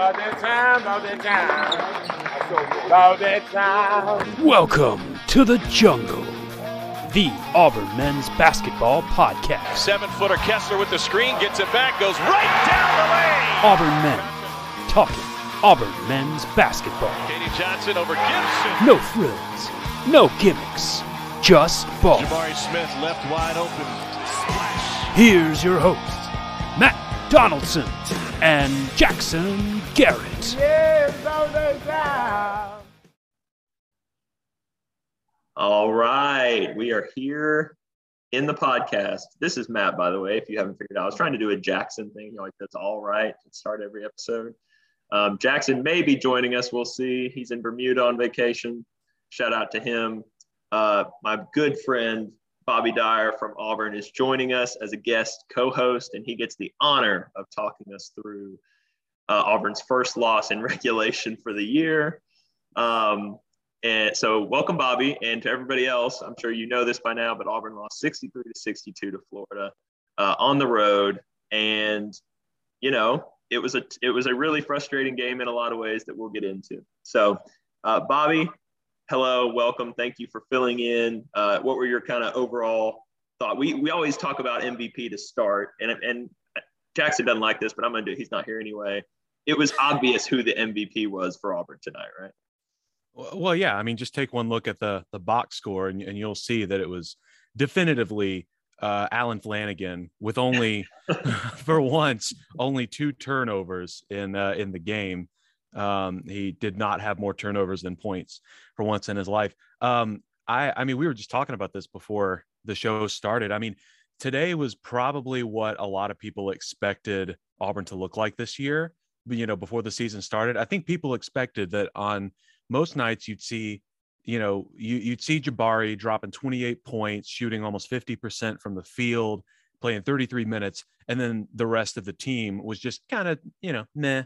About that time, about that time. About that time. Welcome to the jungle, the Auburn men's basketball podcast. Seven footer Kessler with the screen, gets it back, goes right down the lane. Auburn men talking Auburn men's basketball. KD Johnson over Gibson. No frills, no gimmicks, just ball. Jabari Smith left wide open. Splash. Here's your host, Matt Donaldson and Jackson Garrett. All right, we are here in the podcast. This is Matt, by the way. If you haven't figured out, I was trying to do a Jackson thing, you know, like that's all right. Start every episode. Um, Jackson may be joining us. We'll see. He's in Bermuda on vacation. Shout out to him. Uh, my good friend Bobby Dyer from Auburn is joining us as a guest co-host, and he gets the honor of talking us through uh, Auburn's first loss in regulation for the year. Um, and so, welcome, Bobby, and to everybody else. I'm sure you know this by now, but Auburn lost 63 to 62 to Florida uh, on the road, and you know it was a it was a really frustrating game in a lot of ways that we'll get into. So, uh, Bobby, hello, welcome, thank you for filling in. Uh, what were your kind of overall thought? We we always talk about MVP to start, and and Jackson doesn't like this, but I'm gonna do. He's not here anyway. It was obvious who the MVP was for Auburn tonight, right? Well, yeah. I mean, just take one look at the the box score, and, and you'll see that it was definitively uh, Allen Flanigan with only, for once, only two turnovers in uh, in the game. Um, he did not have more turnovers than points for once in his life. Um, I, I mean, we were just talking about this before the show started. I mean, today was probably what a lot of people expected Auburn to look like this year. You know, before the season started, I think people expected that on most nights you'd see you know you, you'd see jabari dropping 28 points shooting almost 50% from the field playing 33 minutes and then the rest of the team was just kind of you know meh.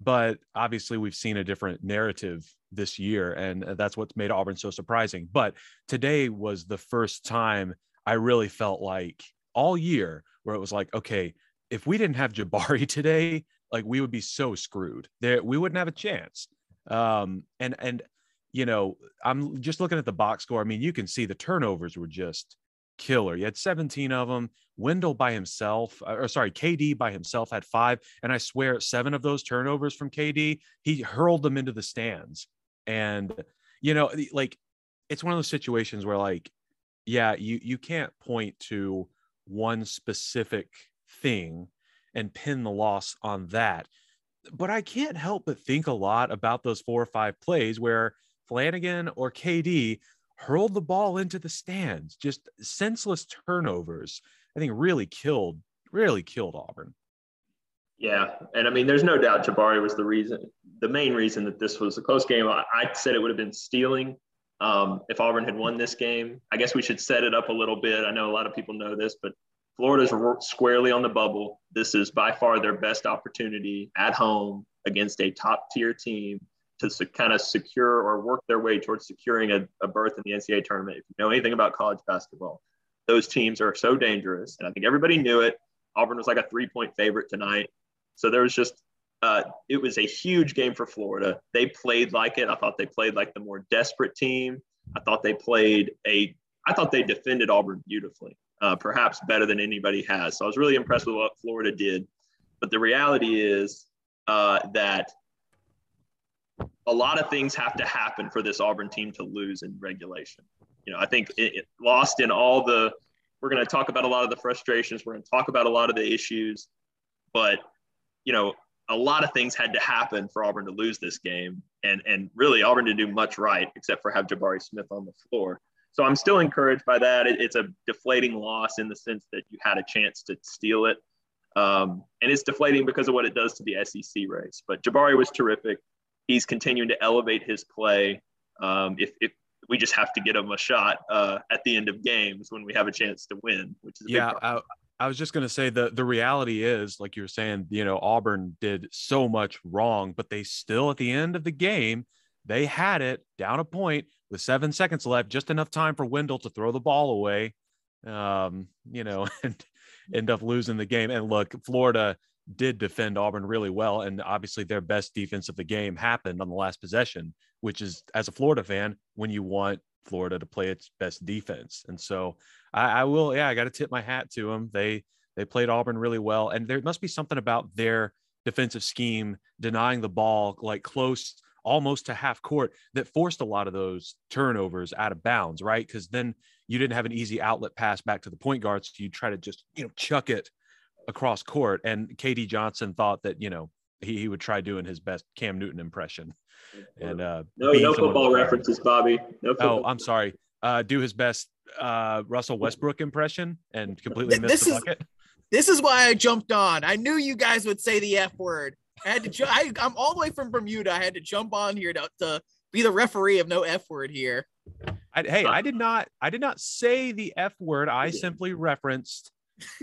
But obviously we've seen a different narrative this year and uh, that's what's made auburn so surprising. But today was the first time i really felt like all year where it was like okay if we didn't have jabari today like we would be so screwed there we wouldn't have a chance um, and and you know, I'm just looking at the box score. I mean, you can see the turnovers were just killer. You had 17 of them. Wendell by himself, uh, or sorry, KD by himself had five. And I swear, seven of those turnovers from KD, he hurled them into the stands. And, you know, like it's one of those situations where, like, yeah, you you can't point to one specific thing and pin the loss on that but I can't help but think a lot about those four or five plays where Flanigan or KD hurled the ball into the stands, just senseless turnovers. I think really killed, really killed Auburn. Yeah, and I mean, there's no doubt Jabari was the reason, the main reason that this was a close game. I, I said it would have been stealing um, if Auburn had won this game. I guess we should set it up a little bit. I know a lot of people know this, but Florida's squarely on the bubble. This is by far their best opportunity at home against a top tier team to se- kind of secure or work their way towards securing a, a berth in the NCAA tournament. If you know anything about college basketball, those teams are so dangerous. And I think everybody knew it. Auburn was like a three point favorite tonight. So there was just, uh, it was a huge game for Florida. They played like it. I thought they played like the more desperate team. I thought they played a, I thought they defended Auburn beautifully uh, perhaps better than anybody has. So I was really impressed with what Florida did. But the reality is uh, that a lot of things have to happen for this Auburn team to lose in regulation. You know, I think it, it lost in all the. We're going to talk about a lot of the frustrations. We're going to talk about a lot of the issues, but you know, a lot of things had to happen for Auburn to lose this game, and and really Auburn to do much right, except for have Jabari Smith on the floor. So I'm still encouraged by that. It, it's a deflating loss in the sense that you had a chance to steal it. Um, and it's deflating because of what it does to the SEC race. But Jabari was terrific. He's continuing to elevate his play. Um, if, if we just have to get him a shot uh, at the end of games when we have a chance to win, which is yeah. I, I was just going to say the the reality is, like you were saying, you know, Auburn did so much wrong, but they still at the end of the game they had it down a point with seven seconds left, just enough time for Wendell to throw the ball away, um, you know, and end up losing the game. And look, Florida, did defend Auburn really well. And obviously, their best defense of the game happened on the last possession, which is, as a Florida fan, when you want Florida to play its best defense. And so I, I will, yeah, I got to tip my hat to them. They, they played Auburn really well. And there must be something about their defensive scheme denying the ball like close almost to half court that forced a lot of those turnovers out of bounds, right? Because then you didn't have an easy outlet pass back to the point guard. So you try to just, you know, chuck it across court. And KD Johnson thought that, you know, he, he would try doing his best Cam Newton impression. And uh, no, no football references, Bobby. No oh, I'm sorry. Uh, do his best uh, Russell Westbrook impression and completely miss the bucket. This is why I jumped on. I knew you guys would say the F word. I had to. Ju- I, am all the way from Bermuda. I had to jump on here to, to be the referee of no F word here. I, hey, I did not. I did not say the F word. I simply referenced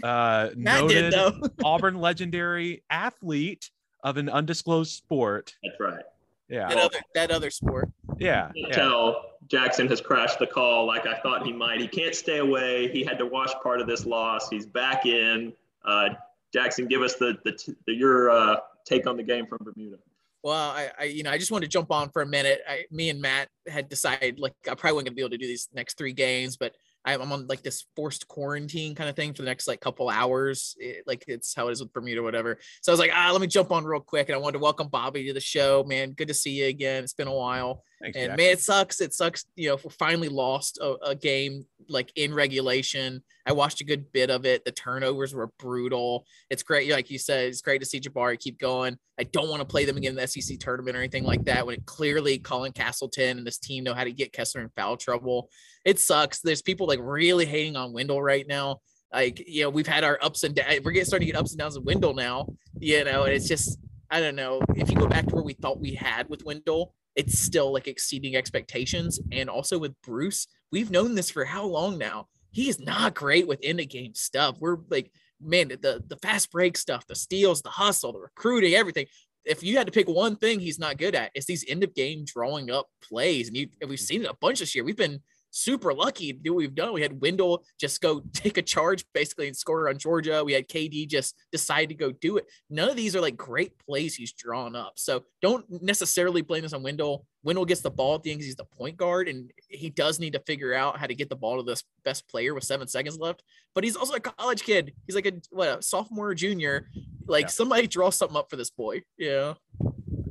uh, noted did, Auburn legendary athlete of an undisclosed sport. That's right. Yeah. That other that other sport. Yeah. yeah. Tell Jackson has crashed the call like I thought he might. He can't stay away. He had to watch part of this loss. He's back in. Uh, Jackson, give us the the, the your uh, take on the game from Bermuda. Well, I, I, you know, I just wanted to jump on for a minute. I, me and Matt had decided like I probably wasn't gonna be able to do these next three games, but I'm on like this forced quarantine kind of thing for the next like couple hours. It, like it's how it is with Bermuda, whatever. So I was like, ah, let me jump on real quick. And I wanted to welcome Bobby to the show, man. Good to see you again. It's been a while. Thanks, and man, it sucks. It sucks. You know, we finally lost a, a, game like in regulation. I watched a good bit of it. The turnovers were brutal. It's great, like you said, it's great to see Jabari keep going. I don't want to play them again in the SEC tournament or anything like that. When it clearly Colin Castleton and this team know how to get Kessler in foul trouble. It sucks. There's people like really hating on Wendell right now. Like you know, we've had our ups and downs. We're getting starting to get ups and downs of Wendell now. You know, and it's just I don't know. If you go back to where we thought we had with Wendell, it's still like exceeding expectations. And also with Bruce, we've known this for how long now? He is not great with end of game stuff. We're like, man, the the fast break stuff, the steals, the hustle, the recruiting, everything. If you had to pick one thing he's not good at, it's these end of game drawing up plays. And, you, and we've mm. seen it a bunch this year. We've been super lucky to do what we've done. We had Wendell just go take a charge basically and score on Georgia. We had KD just decide to go do it. None of these are like great plays he's drawn up. So don't necessarily blame this on Wendell. Wendell gets the ball at the end because he's the point guard and he does need to figure out how to get the ball to this best player with seven seconds left. But he's also a college kid. He's like a what a sophomore or junior. Like yeah. somebody draw something up for this boy. Yeah.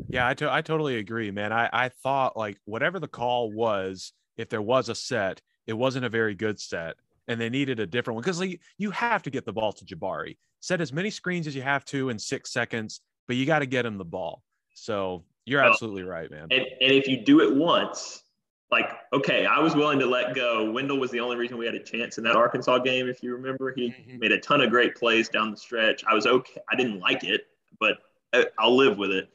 Yeah, I, to- I totally agree, man. I, I thought like whatever the call was, if there was a set, it wasn't a very good set, and they needed a different one because like, you have to get the ball to Jabari. Set as many screens as you have to in six seconds, but you got to get him the ball. So you're well, absolutely right, man. And, and if you do it once, like, okay, I was willing to let go. Wendell was the only reason we had a chance in that Arkansas game. If you remember, he mm-hmm. made a ton of great plays down the stretch. I was okay. I didn't like it, but I'll live with it.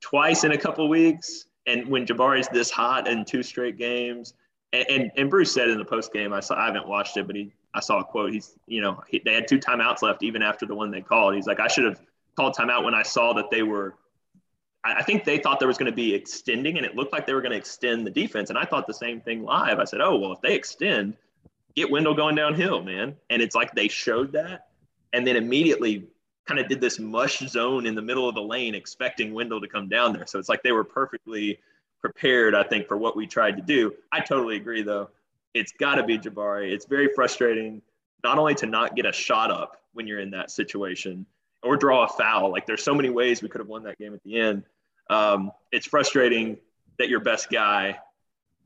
Twice in a couple weeks, and when Jabari's this hot in two straight games, and, and, and Bruce said in the post game, I saw I haven't watched it, but he I saw a quote. He's you know he, they had two timeouts left even after the one they called. He's like I should have called timeout when I saw that they were. I, I think they thought there was going to be extending, and it looked like they were going to extend the defense. And I thought the same thing live. I said, oh well, if they extend, get Wendell going downhill, man. And it's like they showed that, and then immediately kind of did this mush zone in the middle of the lane, expecting Wendell to come down there. So it's like they were perfectly prepared, I think, for what we tried to do. I totally agree, though. It's got to be Jabari. It's very frustrating, not only to not get a shot up when you're in that situation or draw a foul. Like there's so many ways we could have won that game at the end. Um, it's frustrating that your best guy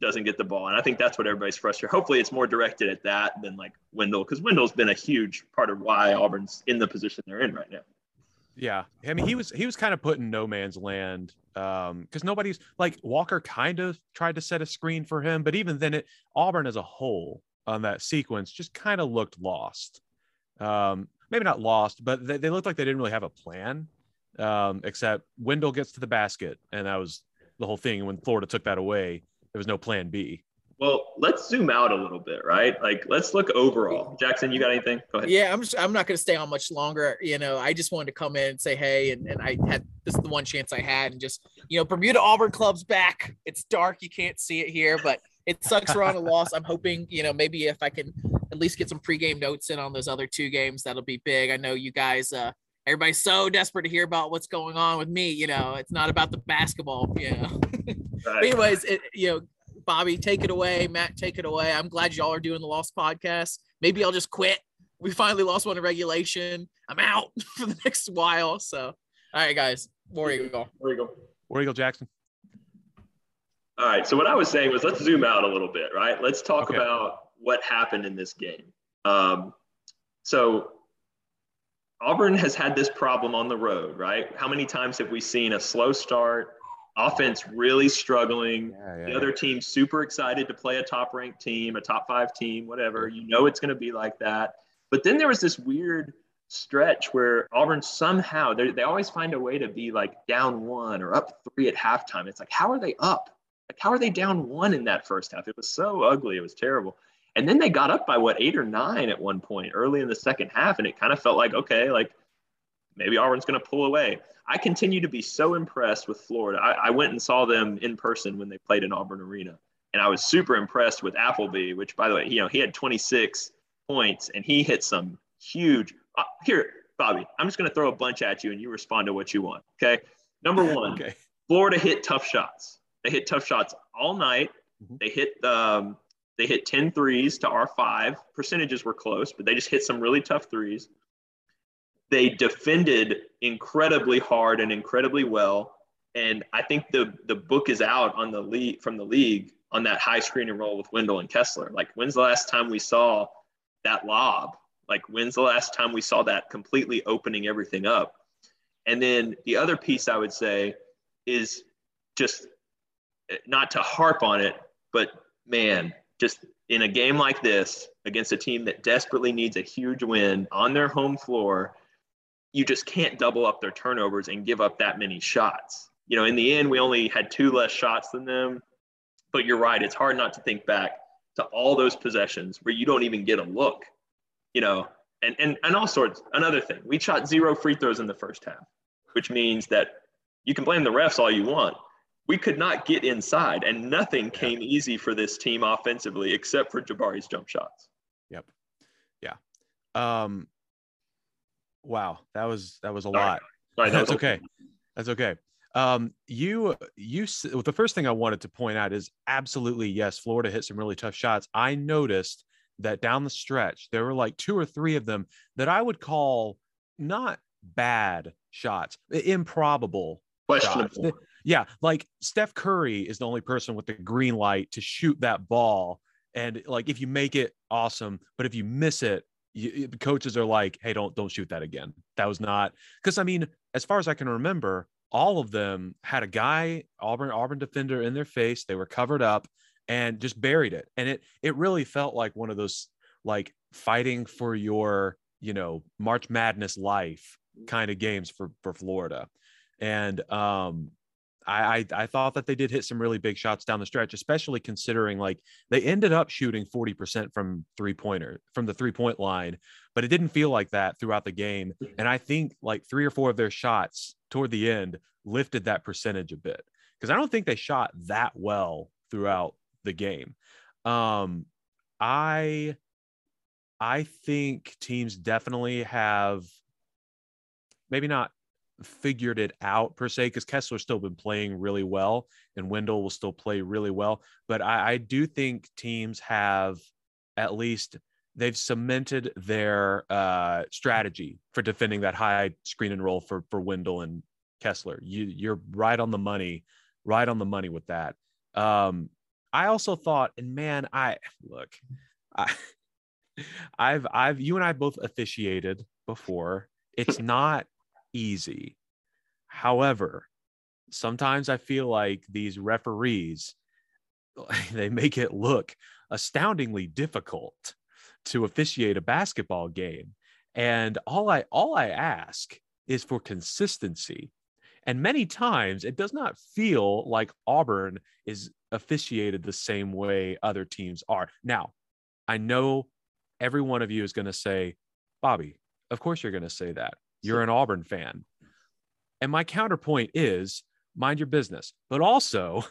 doesn't get the ball. And I think that's what everybody's frustrated. Hopefully it's more directed at that than like Wendell, because Wendell's been a huge part of why Auburn's in the position they're in right now. Yeah, I mean he was he was kind of put in no man's land um because nobody's like Walker kind of tried to set a screen for him, but even then it Auburn as a whole on that sequence just kind of looked lost. Um, maybe not lost, but they, they looked like they didn't really have a plan. Um, except Wendell gets to the basket, and that was the whole thing. When Florida took that away, there was no plan B. Well, let's zoom out a little bit, right? Like, let's look overall. Jackson, you got anything? Go ahead. Yeah, I'm just, I'm not going to stay on much longer. You know, I just wanted to come in and say, hey, and, and I had this is the one chance I had, and just, you know, Bermuda Auburn Club's back. It's dark, you can't see it here, but it sucks we're on a loss. I'm hoping, you know, maybe if I can at least get some pregame notes in on those other two games, that'll be big. I know you guys, uh, everybody's so desperate to hear about what's going on with me. You know, it's not about the basketball. You know. Right. Anyways, it, you know, Bobby, take it away. Matt, take it away. I'm glad y'all are doing the Lost podcast. Maybe I'll just quit. We finally lost one in regulation. I'm out for the next while. So, all right, guys, War Eagle. There you go. War Eagle Jackson. All right. So what I was saying was let's zoom out a little bit, right? Let's talk Okay. about what happened in this game. Um, so Auburn has had this problem on the road, right? How many times have we seen a slow start, offense really struggling, the other team super excited to play a top ranked team, a top five team, whatever. You know it's going to be like that. But then there was this weird stretch where Auburn somehow they they always find a way to be like down one or up three at halftime. It's like how are they up? Like how are they down one in that first half? It was so ugly. It was terrible. And then they got up by what eight or nine at one point early in the second half, and it kind of felt like okay, like maybe Auburn's going to pull away. I continue to be so impressed with Florida. I, I went and saw them in person when they played in Auburn Arena, and I was super impressed with Appleby, which, by the way, you know, he had 26 points and he hit some huge. Uh, here, Bobby, I'm just going to throw a bunch at you, and you respond to what you want. Okay. Number one, Okay. Florida hit tough shots. They hit tough shots all night. Mhm. They hit um, they hit 10 threes to our five. Percentages were close, but they just hit some really tough threes. They defended incredibly hard and incredibly well. And I think the the book is out on the league from the league on that high screen and roll with Wendell and Kessler. Like, when's the last time we saw that lob? Like, when's the last time we saw that completely opening everything up? And then the other piece I would say is just eh, not to harp on it, but man, just in a game like this against a team that desperately needs a huge win on their home floor, you just can't double up their turnovers and give up that many shots. You know, in the end, we only had two less shots than them. But you're right, it's hard not to think back to all those possessions where you don't even get a look, you know, and, and, and all sorts. Another thing, we shot zero free throws in the first half, which means that you can blame the refs all you want. We could not get inside, and nothing came easy for this team offensively except for Jabari's jump shots. Yep. Yeah. Um. Wow, that was that was a Sorry. lot. Sorry, That's okay. That's okay. Um, you you the first thing I wanted to point out is absolutely yes, Florida hit some really tough shots. I noticed that down the stretch there were like two or three of them that I would call not bad shots, improbable shots. Questionable. Yeah, like Steph Curry is the only person with the green light to shoot that ball. And like if you make it, awesome. But if you miss it, you, coaches are like, "Hey, don't don't shoot that again." That was not because I mean, as far as I can remember, all of them had a guy Auburn Auburn defender in their face. They were covered up and just buried it. And it it really felt like one of those like fighting for your you know March Madness life kind of games for for Florida. And um, I, I I thought that they did hit some really big shots down the stretch, especially considering like they ended up shooting 40% from three pointer from the three point line, but it didn't feel like that throughout the game. And I think like three or four of their shots toward the end lifted that percentage a bit because I don't think they shot that well throughout the game. Um, I I think teams definitely have maybe not figured it out per se because Kessler's still been playing really well and Wendell will still play really well. But I, I do think teams have at least they've cemented their uh, strategy for defending that high screen and roll for for Wendell and Kessler. You you're right on the money, right on the money with that. Um, I also thought, and man, I look, I, I've I've you and I both officiated before. It's not easy. However, sometimes I feel like these referees they make it look astoundingly difficult to officiate a basketball game. And all I all I ask is for consistency. And many times it does not feel like Auburn is officiated the same way other teams are. Now, I know every one of you is going to say, Bobby, of course you're going to say that. You're an Auburn fan. And my counterpoint is mind your business. But also,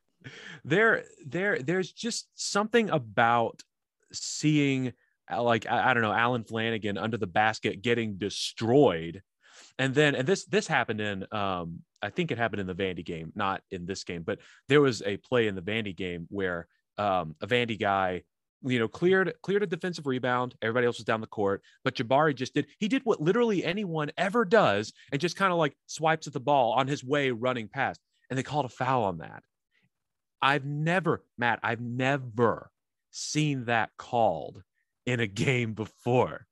there, there, there's just something about seeing uh, like I, I don't know, Allen Flanigan under the basket getting destroyed And then, and this this happened in, um, I think it happened in the Vandy game, not in this game, but there was a play in the Vandy game where um, a Vandy guy, you know, cleared cleared a defensive rebound. Everybody else was down the court, but Jabari just did. He did what literally anyone ever does, and just kind of like swipes at the ball on his way running past, and they called a foul on that. I've never, Matt, I've never seen that called in a game before.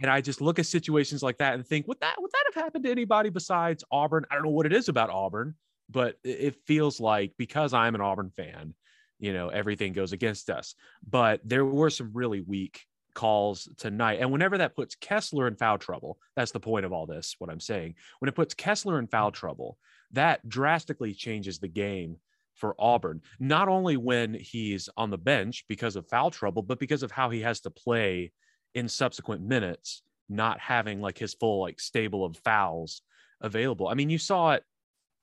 And I just look at situations like that and think, would that would that have happened to anybody besides Auburn? I don't know what it is about Auburn, but it feels like because I'm an Auburn fan, you know, everything goes against us. But there were some really weak calls tonight. And whenever that puts Kessler in foul trouble, that's the point of all this, what I'm saying. When it puts Kessler in foul trouble, that drastically changes the game for Auburn, not only when he's on the bench because of foul trouble, but because of how he has to play in subsequent minutes, not having like his full like stable of fouls available. I mean, you saw it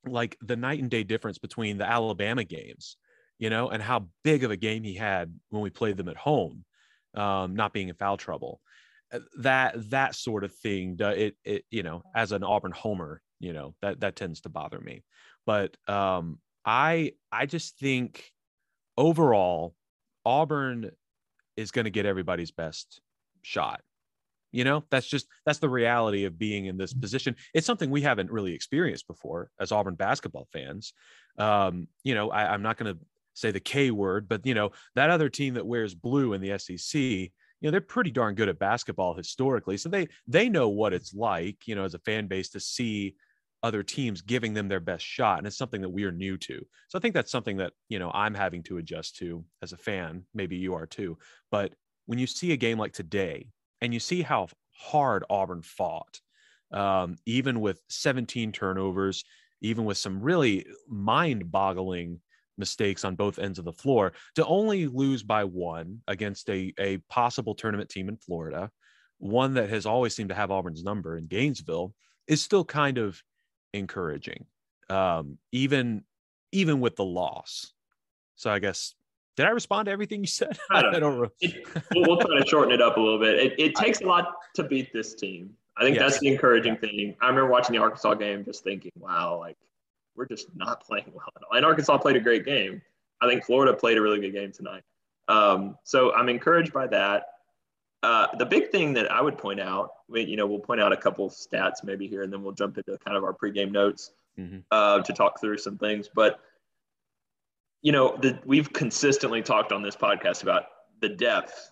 like the night and day difference between the Alabama games, you know, and how big of a game he had when we played them at home, um, not being in foul trouble. Uh, that that sort of thing, it it you know, as an Auburn homer, you know, that that tends to bother me. But um, I I just think overall Auburn is going to get everybody's best shot. You know, that's just that's the reality of being in this position. It's something we haven't really experienced before as Auburn basketball fans. Um, you know, I, I'm not going to say the K word, but you know, that other team that wears blue in the SEC, you know, they're pretty darn good at basketball historically. So they they know what it's like, you know, as a fan base to see other teams giving them their best shot and it's something that we are new to so i think that's something that you know i'm having to adjust to as a fan maybe you are too but when you see a game like today and you see how hard auburn fought um, even with 17 turnovers even with some really mind-boggling mistakes on both ends of the floor to only lose by one against a, a possible tournament team in florida one that has always seemed to have auburn's number in gainesville is still kind of encouraging, um, even even with the loss. So I guess did I respond to everything you said? I don't, I don't it, we'll, try to shorten it up a little bit. It, it takes a lot to beat this team. I think yes. that's the encouraging thing. I remember watching the Arkansas game, just thinking, "Wow, like we're just not playing well at all." And Arkansas played a great game. I think Florida played a really good game tonight. Um, so I'm encouraged by that. Uh, the big thing that I would point out, we, you know, we'll point out a couple of stats maybe here, and then we'll jump into kind of our pregame notes mm-hmm. uh, to talk through some things. But you know, the, we've consistently talked on this podcast about the depth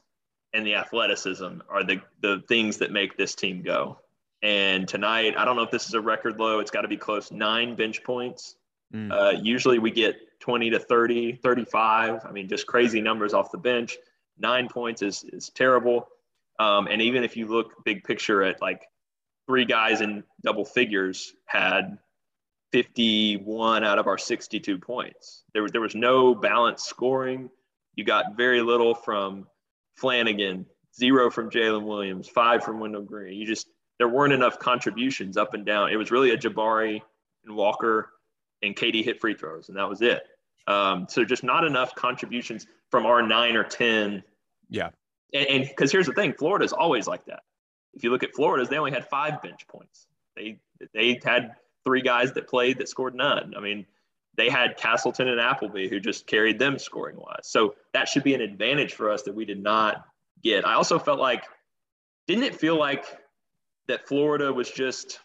and the athleticism are the the things that make this team go. And tonight, I don't know if this is a record low. It's got to be close. Nine bench points. Mm. Uh, usually we get 20 to 30, 35. I mean, just crazy numbers off the bench. Nine points is, is terrible. Um, and even if you look big picture at like three guys in double figures had 51 out of our 62 points. There was there was no balanced scoring. You got very little from Flanigan, zero from Jaylin Williams, five from Wendell Green. You just there weren't enough contributions up and down. It was really a Jabari and Walker and KD hit free throws, and that was it. Um, so just not enough contributions from our nine or ten yeah and because here's the thing, Florida's always like that. If you look at Florida's, they only had five bench points. They they had three guys that played that scored none. I mean, they had Castleton and Appleby who just carried them scoring wise. So that should be an advantage for us that we did not get. I also felt like, didn't it feel like that Florida was just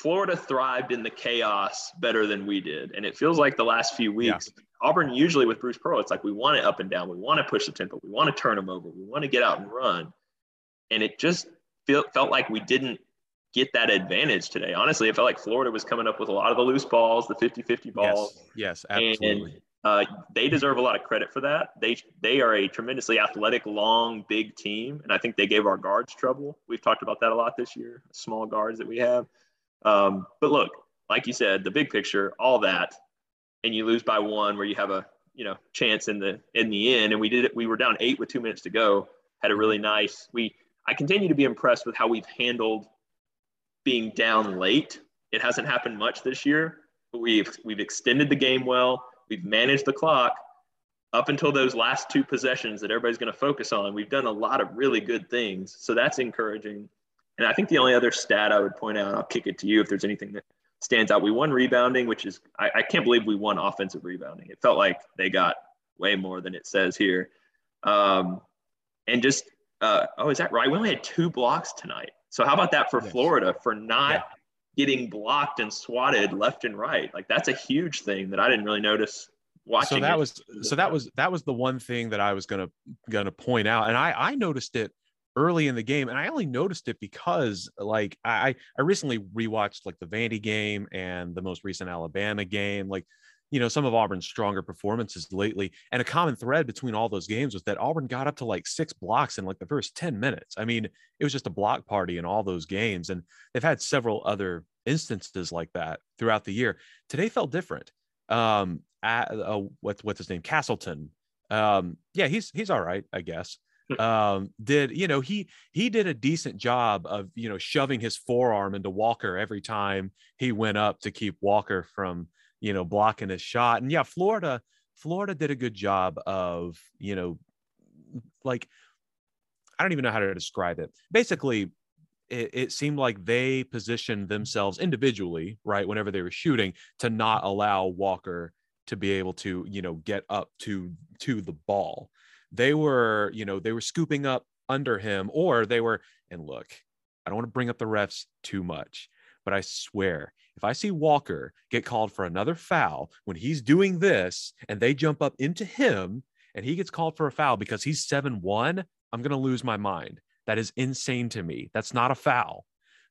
Florida thrived in the chaos better than we did. And it feels like the last few weeks, yeah. Auburn usually with Bruce Pearl, it's like we want it up and down. We want to push the tempo. We want to turn them over. We want to get out and run. And it just felt, felt like we didn't get that advantage today. Honestly, it felt like Florida was coming up with a lot of the loose balls, the 50 50 balls. Yes, yes absolutely. And, uh, they deserve a lot of credit for that. They they are a tremendously athletic, long, big team, and I think they gave our guards trouble. We've talked about that a lot this year. Small guards that we have. Um, but look, like you said, the big picture, all that, and you lose by one where you have a you know chance in the in the end. And we did it. We were down eight with two minutes to go. Had a really nice. We I continue to be impressed with how we've handled being down late. It hasn't happened much this year, but we've we've extended the game well. We've managed the clock up until those last two possessions that everybody's going to focus on. We've done a lot of really good things, so that's encouraging. And I think the only other stat I would point out, I'll kick it to you if there's anything that stands out. We won rebounding, which is I, I can't believe we won offensive rebounding. It felt like they got way more than it says here. Um, and just uh, oh, is that right? We only had two blocks tonight. So how about that for yes. Florida for not yeah. Getting blocked and swatted left and right? Like that's a huge thing that I didn't really notice watching. So that was so that was that was the one thing that I was gonna gonna point out, and I I noticed it early in the game, and I only noticed it because like I I recently rewatched like the Vandy game and the most recent Alabama game, like you know some of Auburn's stronger performances lately, and a common thread between all those games was that Auburn got up to like six blocks in like the first ten minutes. I mean, it was just a block party in all those games, and they've had several other instances like that throughout the year. Today felt different. Um, at, uh, what's what's his name, Castleton. Um, yeah, he's he's all right, I guess. Hmm. um did you know he he did a decent job of you know shoving his forearm into walker every time he went up to keep walker from you know blocking his shot. And yeah florida florida did a good job of you know like i don't even know how to describe it. Basically it, it, seemed like they positioned themselves individually right whenever they were shooting to not allow walker to be able to you know get up to to the ball. They were you know they were scooping up under him or they were and look i don't want to bring up the refs too much but i swear if i see walker get called for another foul when he's doing this and they jump up into him and he gets called for a foul because he's 7-1 i'm going to lose my mind. That is insane to me. That's not a foul.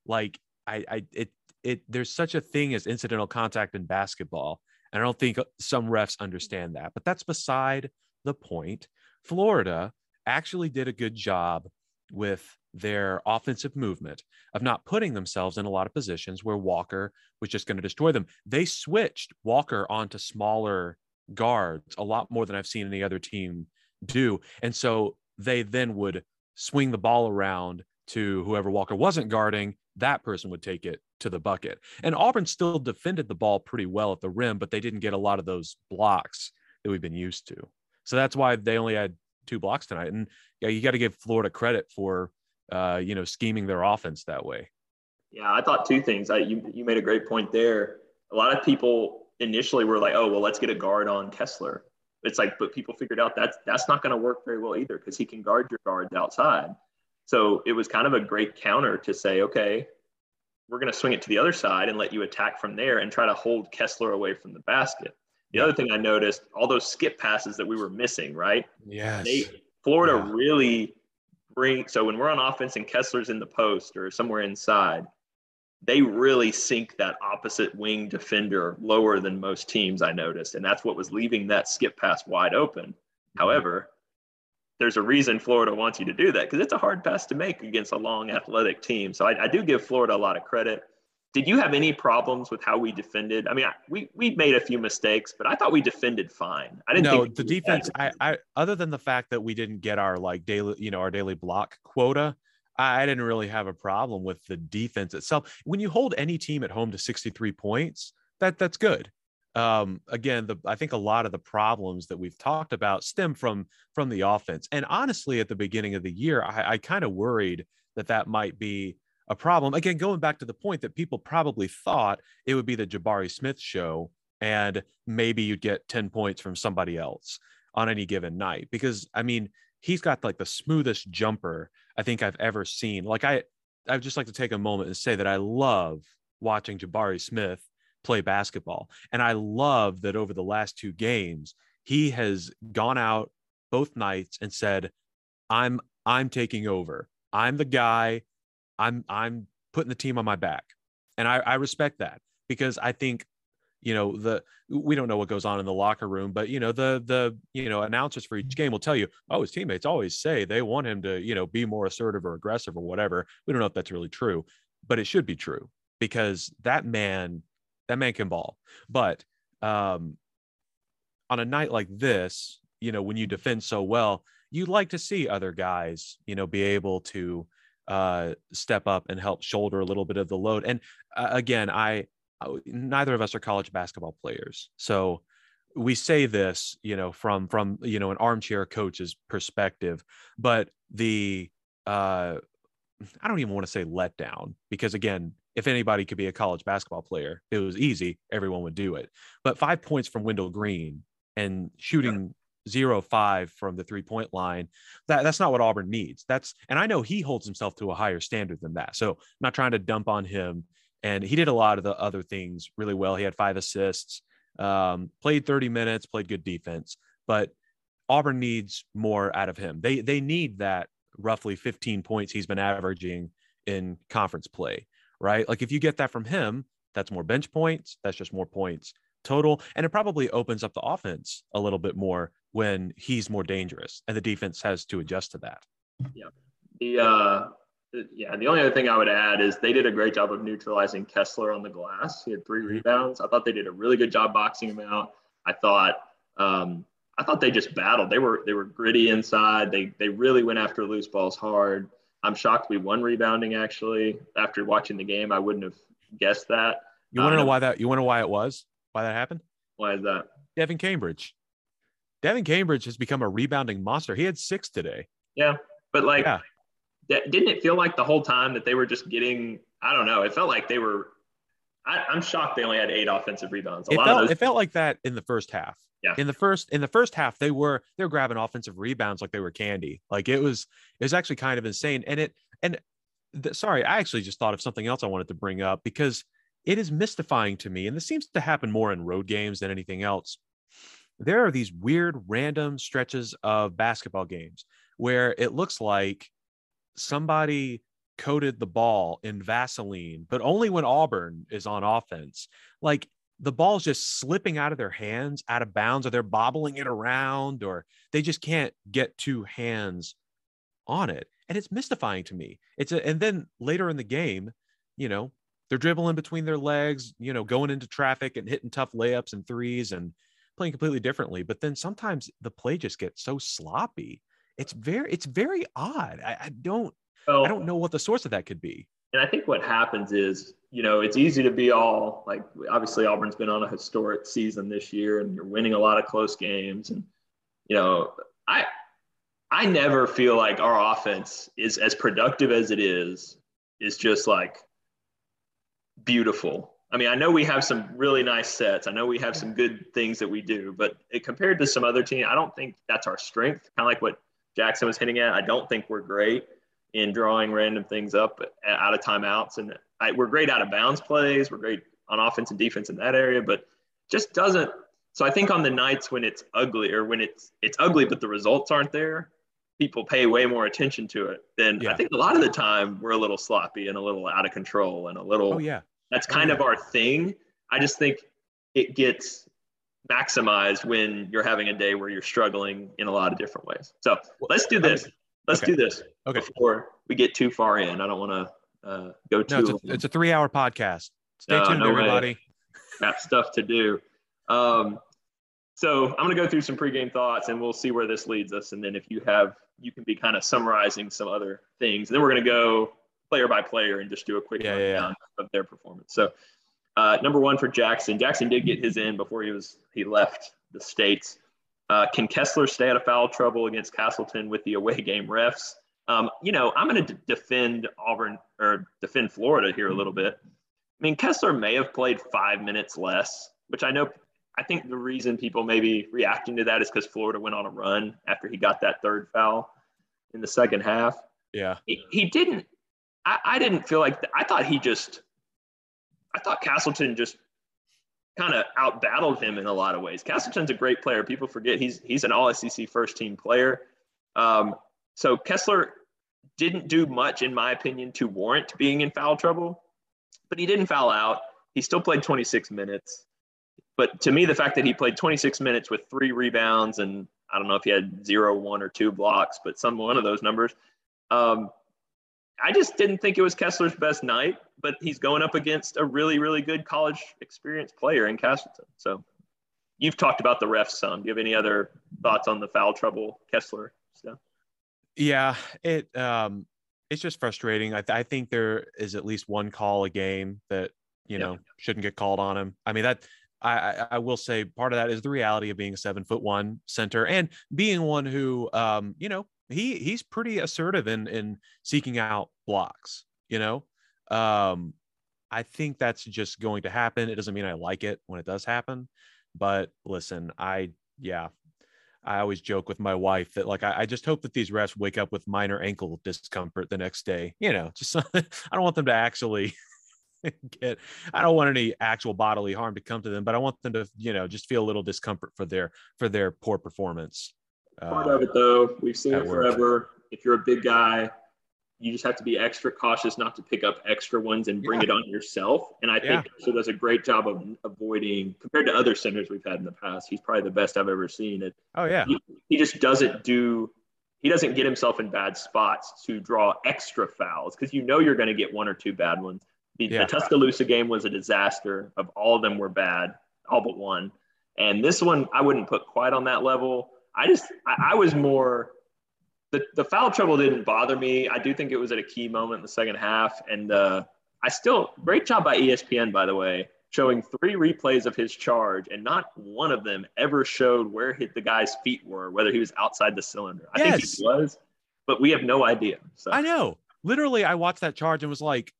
Like i i it it there's such a thing as incidental contact in basketball and I don't think some refs understand that, but that's beside the point. Florida actually did a good job with their offensive movement of not putting themselves in a lot of positions where Walker was just going to destroy them. They switched Walker onto smaller guards a lot more than I've seen any other team do. And so they then would swing the ball around to whoever Walker wasn't guarding, that person would take it to the bucket. And Auburn still defended the ball pretty well at the rim, but they didn't get a lot of those blocks that we've been used to. So that's why they only had two blocks tonight. And yeah, you got to give Florida credit for uh, you know scheming their offense that way. Yeah, I thought two things. I, you you made a great point there. A lot of people initially were like, "Oh, well, let's get a guard on Kessler." It's like, but people figured out that's that's not going to work very well either because he can guard your guards outside. So it was kind of a great counter to say, okay, we're going to swing it to the other side and let you attack from there and try to hold Kessler away from the basket. The other thing I noticed, all those skip passes that we were missing, right? Yes. They, Florida yeah. really bring so when we're on offense and Kessler's in the post or somewhere inside, they really sink that opposite wing defender lower than most teams I noticed. And that's what was leaving that skip pass wide open. Mm-hmm. However, there's a reason Florida wants you to do that because it's a hard pass to make against a long athletic team. So I, I, do give Florida a lot of credit. Did you have any problems with how we defended? I mean, I, we we made a few mistakes, but I thought we defended fine. I didn't. No, the defense. I, I other than the fact that we didn't get our like daily, you know, our daily block quota. I didn't really have a problem with the defense itself. When you hold any team at home to 63 points, that that's good um, again, the I think a lot of the problems that we've talked about stem from from the offense. And honestly, at the beginning of the year, I, I kind of worried that that might be a problem. Again, going back to the point that people probably thought it would be the Jabari Smith show, and maybe you'd get ten points from somebody else on any given night. Because I mean, he's got like the smoothest jumper I think I've ever seen. Like I, I'd just like to take a moment and say that I love watching Jabari Smith play basketball. And I love that over the last two games, he has gone out both nights and said, I'm I'm taking over. I'm the guy. I'm I'm putting the team on my back. And I, I respect that because I think, you know, the we don't know what goes on in the locker room, but you know, the the you know, announcers for each game will tell you, oh, his teammates always say they want him to, you know, be more assertive or aggressive or whatever. We don't know if that's really true, but it should be true because that man that man can ball. But um, on a night like this, you know, when you defend so well, you'd like to see other guys, you know, be able to uh, step up and help shoulder a little bit of the load. And uh, again, I uh, neither of us are college basketball players, so we say this, you know, from from you know an armchair coach's perspective, but the uh, I don't even want to say let down because again, if anybody could be a college basketball player, it was easy. Everyone would do it. But five points from Wendell Green and shooting zero five from the three point line, that, that's not what Auburn needs. That's and I know he holds himself to a higher standard than that. So I'm not trying to dump on him. And he did a lot of the other things really well. He had five assists, um, played 30 minutes, played good defense, but Auburn needs more out of him. They they need that roughly 15 points he's been averaging in conference play, right? Like if you get that from him, that's more bench points, that's just more points total and it probably opens up the offense a little bit more when he's more dangerous and the defense has to adjust to that. Yeah. The uh yeah, the only other thing I would add is they did a great job of neutralizing Kessler on the glass. He had 3 mm-hmm. rebounds. I thought they did a really good job boxing him out. I thought um, I thought they just battled. They were they were gritty inside. They they really went after loose balls hard. I'm shocked we won rebounding actually. After watching the game, I wouldn't have guessed that. You want to know um, why that? You want to know why it was? Why that happened? Why is that? Devan Cambridge. Devan Cambridge has become a rebounding monster. He had six today. Yeah, but like, yeah. didn't it feel like the whole time that they were just getting? I don't know. It felt like they were. I, am shocked they only had eight offensive rebounds. A it felt, those- it felt like that in the first half. Yeah. In the first in the first half, they were they were grabbing offensive rebounds like they were candy. Like it was it was actually kind of insane. And it and the, sorry, I actually just thought of something else I wanted to bring up because it is mystifying to me, and this seems to happen more in road games than anything else. There are these weird random stretches of basketball games where it looks like somebody coated the ball in Vaseline, but only when Auburn is on offense. Like the ball's just slipping out of their hands, out of bounds, or they're bobbling it around, or they just can't get two hands on it. And it's mystifying to me. It's a, and then later in the game, you know, they're dribbling between their legs, you know, going into traffic and hitting tough layups and threes and playing completely differently. But then sometimes the play just gets so sloppy. It's very, it's very odd. I, I don't, well, I don't know what the source of that could be. And I think what happens is, you know, it's easy to be all like, obviously Auburn's been on a historic season this year and you're winning a lot of close games. And, you know, I, I never feel like our offense is as productive as it is, is just like beautiful. I mean, I know we have some really nice sets. I know we have some good things that we do, but it, compared to some other teams, I don't think that's our strength. Kind of like what Jackson was hitting at. I don't think we're great in drawing random things up out of timeouts. And I, we're great out of bounds plays. We're great on offense and defense in that area, but just doesn't. So I think on the nights when it's ugly or when it's it's ugly, but the results aren't there, people pay way more attention to it. Then yeah. I think a lot of the time we're a little sloppy and a little out of control and a little. Oh yeah. That's kind oh, of our thing. I just think it gets maximized when you're having a day where you're struggling in a lot of different ways. So let's do this. Let's okay. do this okay. before we get too far in. I don't want to uh, go too. No, it's, a, it's a three-hour podcast. Stay tuned, no everybody. Got stuff to do. Um, so I'm going to go through some pregame thoughts, and we'll see where this leads us. And then if you have, you can be kind of summarizing some other things. And then we're going to go player by player and just do a quick yeah, rundown yeah. of their performance. So uh, number one for Jackson. Jackson did get his in before he was he left the states. Uh, can Kessler stay out of foul trouble against Castleton with the away game refs? Um, you know, I'm going to defend Auburn or defend Florida here a little bit. I mean, Kessler may have played five minutes less, which I know. I think the reason people may be reacting to that is because Florida went on a run after he got that third foul in the second half. Yeah, he, he didn't. I, I didn't feel like I thought he just. I thought Castleton just kind of outbattled him in a lot of ways. Castleton's a great player. People forget he's he's an All SEC first team player. Um, so Kessler didn't do much, in my opinion, to warrant being in foul trouble, but he didn't foul out. He still played 26 minutes. But to me, the fact that he played 26 minutes with three rebounds and I don't know if he had zero, one, or two blocks, but some one of those numbers. Um, I just didn't think it was Kessler's best night, but he's going up against a really, really good college experienced player in Castleton. So you've talked about the refs some. Do you have any other thoughts on the foul trouble Kessler stuff? Yeah, it um it's just frustrating. I, th- I think there is at least one call a game that you know shouldn't get called on him. I mean that I, I will say part of that is the reality of being a seven foot one center and being one who um you know he he's pretty assertive in in seeking out blocks, you know? Um, I think that's just going to happen. It doesn't mean I like it when it does happen, but listen, I, yeah, I always joke with my wife that like I, I, just hope that these refs wake up with minor ankle discomfort the next day. You know, just I don't want them to actually get I don't want any actual bodily harm to come to them, but I want them to, you know, just feel a little discomfort for their for their poor performance. Part uh, of it though, we've seen it forever. If you're a big guy, you just have to be extra cautious not to pick up extra ones and bring yeah. it on yourself. And I think yeah. so does a great job of avoiding compared to other centers we've had in the past. He's probably the best I've ever seen. It. Oh yeah. He, he just doesn't do. He doesn't get himself in bad spots to draw extra fouls because you know you're going to get one or two bad ones. The, yeah. the Tuscaloosa game was a disaster. Of all of them were bad, all but one. And this one, I wouldn't put quite on that level. I just, I, I was more the, the foul trouble didn't bother me. I do think it was at a key moment in the second half. And uh, I still, great job by ESPN, by the way, showing three replays of his charge, and not one of them ever showed where hit the guy's feet were, whether he was outside the cylinder. I yes. think he was, but we have no idea. So I know. Literally, I watched that charge and was like,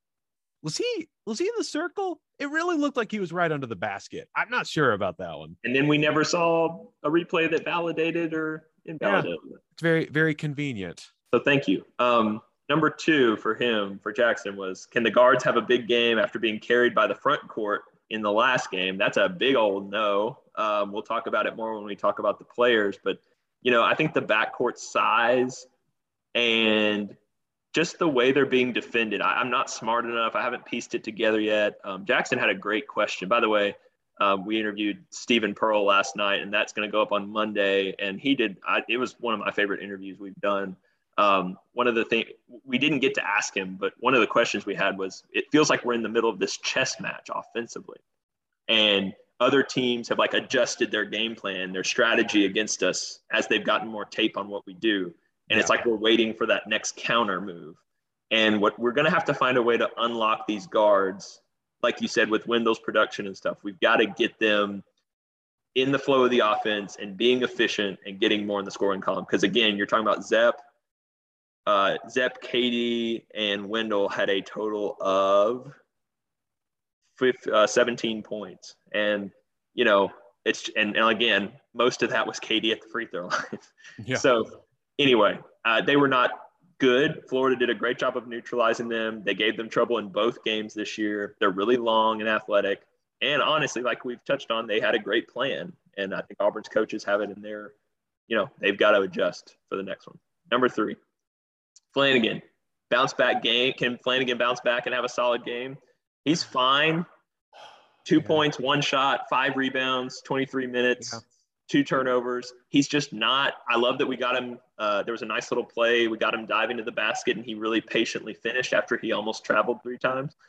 was he was he in the circle? It really looked like he was right under the basket. I'm not sure about that one. And then we never saw a replay that validated or invalidated. Yeah, it's very very convenient. So thank you. Um, number two for him for Jackson was can the guards have a big game after being carried by the front court in the last game? That's a big old no. Um, we'll talk about it more when we talk about the players, but you know I think the backcourt size and just the way they're being defended. I, am not smart enough. I haven't pieced it together yet. Um, Jackson had a great question. By the way, um, we interviewed Steven Pearl last night, and that's going to go up on Monday. And he did. I, it was one of my favorite interviews we've done. Um, one of the things we didn't get to ask him, but one of the questions we had was, it feels like we're in the middle of this chess match offensively, and other teams have like adjusted their game plan, their strategy against us as they've gotten more tape on what we do. And yeah. it's like we're waiting for that next counter move. And what we're going to have to find a way to unlock these guards, like you said, with Wendell's production and stuff. We've got to get them in the flow of the offense and being efficient and getting more in the scoring column. Because again, you're talking about Zep. Uh, Zep, KD, and Wendell had a total of 15, uh, 17 points. And, you know, it's, and, and again, most of that was KD at the free throw line. Yeah. So anyway, uh, they were not good. Florida did a great job of neutralizing them. They gave them trouble in both games this year. They're really long and athletic. And honestly, like we've touched on, they had a great plan. And I think Auburn's coaches have it in their, you know, they've got to adjust for the next one. Number three, Flanigan. Bounce back game. Can Flanigan bounce back and have a solid game? He's fine. Two yeah. points, one shot, five rebounds, 23 minutes. Yeah two turnovers. He's just not. I love that we got him. Uh, there was a nice little play. We got him diving to the basket, and he really patiently finished after he almost traveled three times.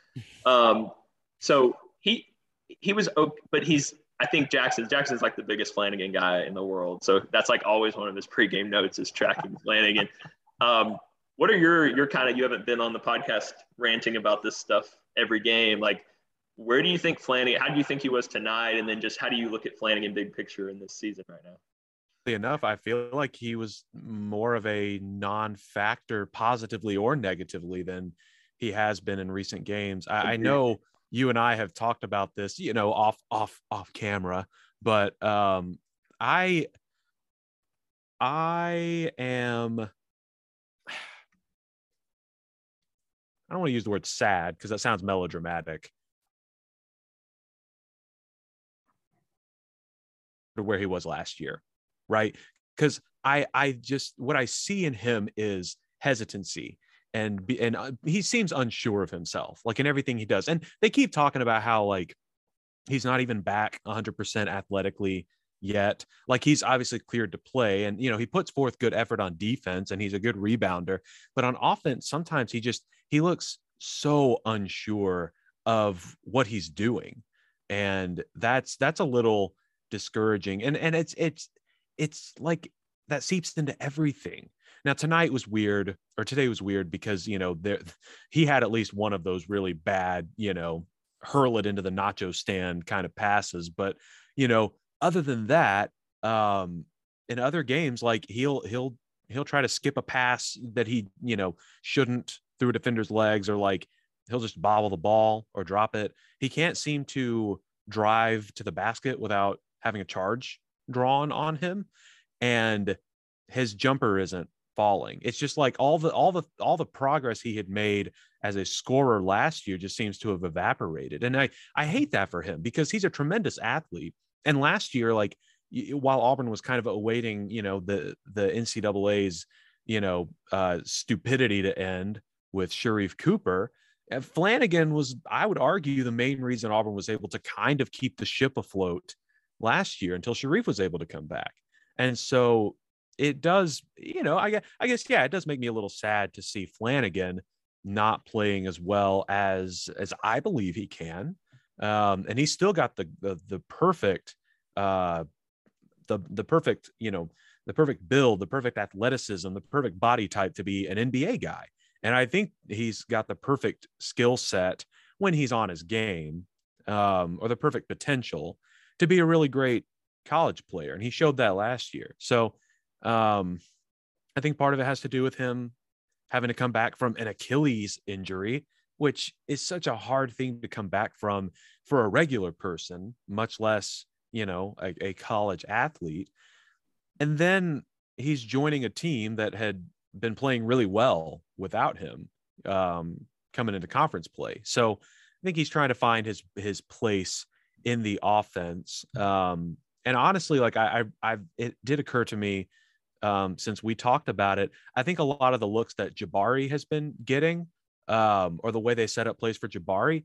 Um, so he he was, but he's. I think Jackson Jackson's like the biggest Flanigan guy in the world. So that's like always one of his pregame notes is tracking Flanigan. Um, what are your your kind of you haven't been on the podcast ranting about this stuff every game like where do you think Flanigan, how do you think he was tonight? And then just how do you look at Flanigan in big picture in this season right now? Enough, I feel like he was more of a non factor positively or negatively than he has been in recent games. I, I, know you and I have talked about this, you know, off, off, off camera, but um, I, I am, I don't want to use the word sad because that sounds melodramatic. To where he was last year, right? Because I I just what I see in him is hesitancy and and uh, he seems unsure of himself, like in everything he does. And they keep talking about how like he's not even back 100% athletically yet. Like he's obviously cleared to play, and you know he puts forth good effort on defense, and he's a good rebounder. But on offense, sometimes he just he looks so unsure of what he's doing, and that's that's a little discouraging. And and it's it's it's like that seeps into everything. Now tonight was weird or today was weird because you know there he had at least one of those really bad you know hurl it into the nacho stand kind of passes. But you know other than that um in other games like he'll he'll he'll try to skip a pass that he you know shouldn't through a defender's legs or like he'll just bobble the ball or drop it. He can't seem to drive to the basket without having a charge drawn on him. And his jumper isn't falling. It's just like all the all the all the progress he had made as a scorer last year just seems to have evaporated. And I I hate that for him because he's a tremendous athlete. And last year, like while Auburn was kind of awaiting, you know, the the NCAA's, you know, uh, stupidity to end with Sharife Cooper, Flanigan was, I would argue, the main reason Auburn was able to kind of keep the ship afloat last year until Sharif was able to come back. And so it does, you know, I guess, I guess, yeah, it does make me a little sad to see Flanigan not playing as well as as I believe he can. Um, and he's still got the the, the perfect uh, the the perfect you know the perfect build, the perfect athleticism, the perfect body type to be an NBA guy. And I think he's got the perfect skill set when he's on his game, um, or the perfect potential to be a really great college player. And he showed that last year. So um, I think part of it has to do with him having to come back from an Achilles injury, which is such a hard thing to come back from for a regular person, much less, you know, a, a college athlete. And then he's joining a team that had been playing really well without him um, coming into conference play. So I think he's trying to find his his place in the offense. Um, and honestly, like I, I, I, it did occur to me um, since we talked about it. I think a lot of the looks that Jabari has been getting, um, or the way they set up plays for Jabari,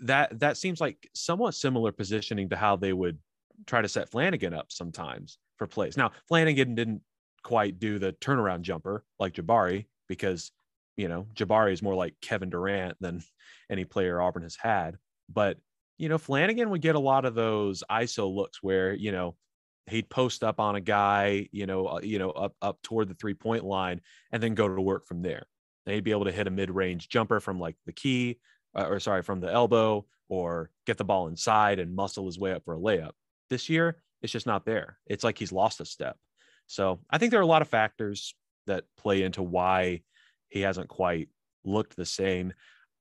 that that seems like somewhat similar positioning to how they would try to set Flanigan up sometimes for plays. Now Flanigan didn't quite do the turnaround jumper like Jabari because you know Jabari is more like Kevin Durant than any player Auburn has had. But you know Flanigan would get a lot of those ISO looks where you know he'd post up on a guy, you know, uh, you know up up toward the three point line, and then go to work from there. He'd be able to hit a mid range jumper from like the key, uh, or sorry, from the elbow, or get the ball inside and muscle his way up for a layup. This year, it's just not there. It's like he's lost a step. So I think there are a lot of factors that play into why he hasn't quite looked the same.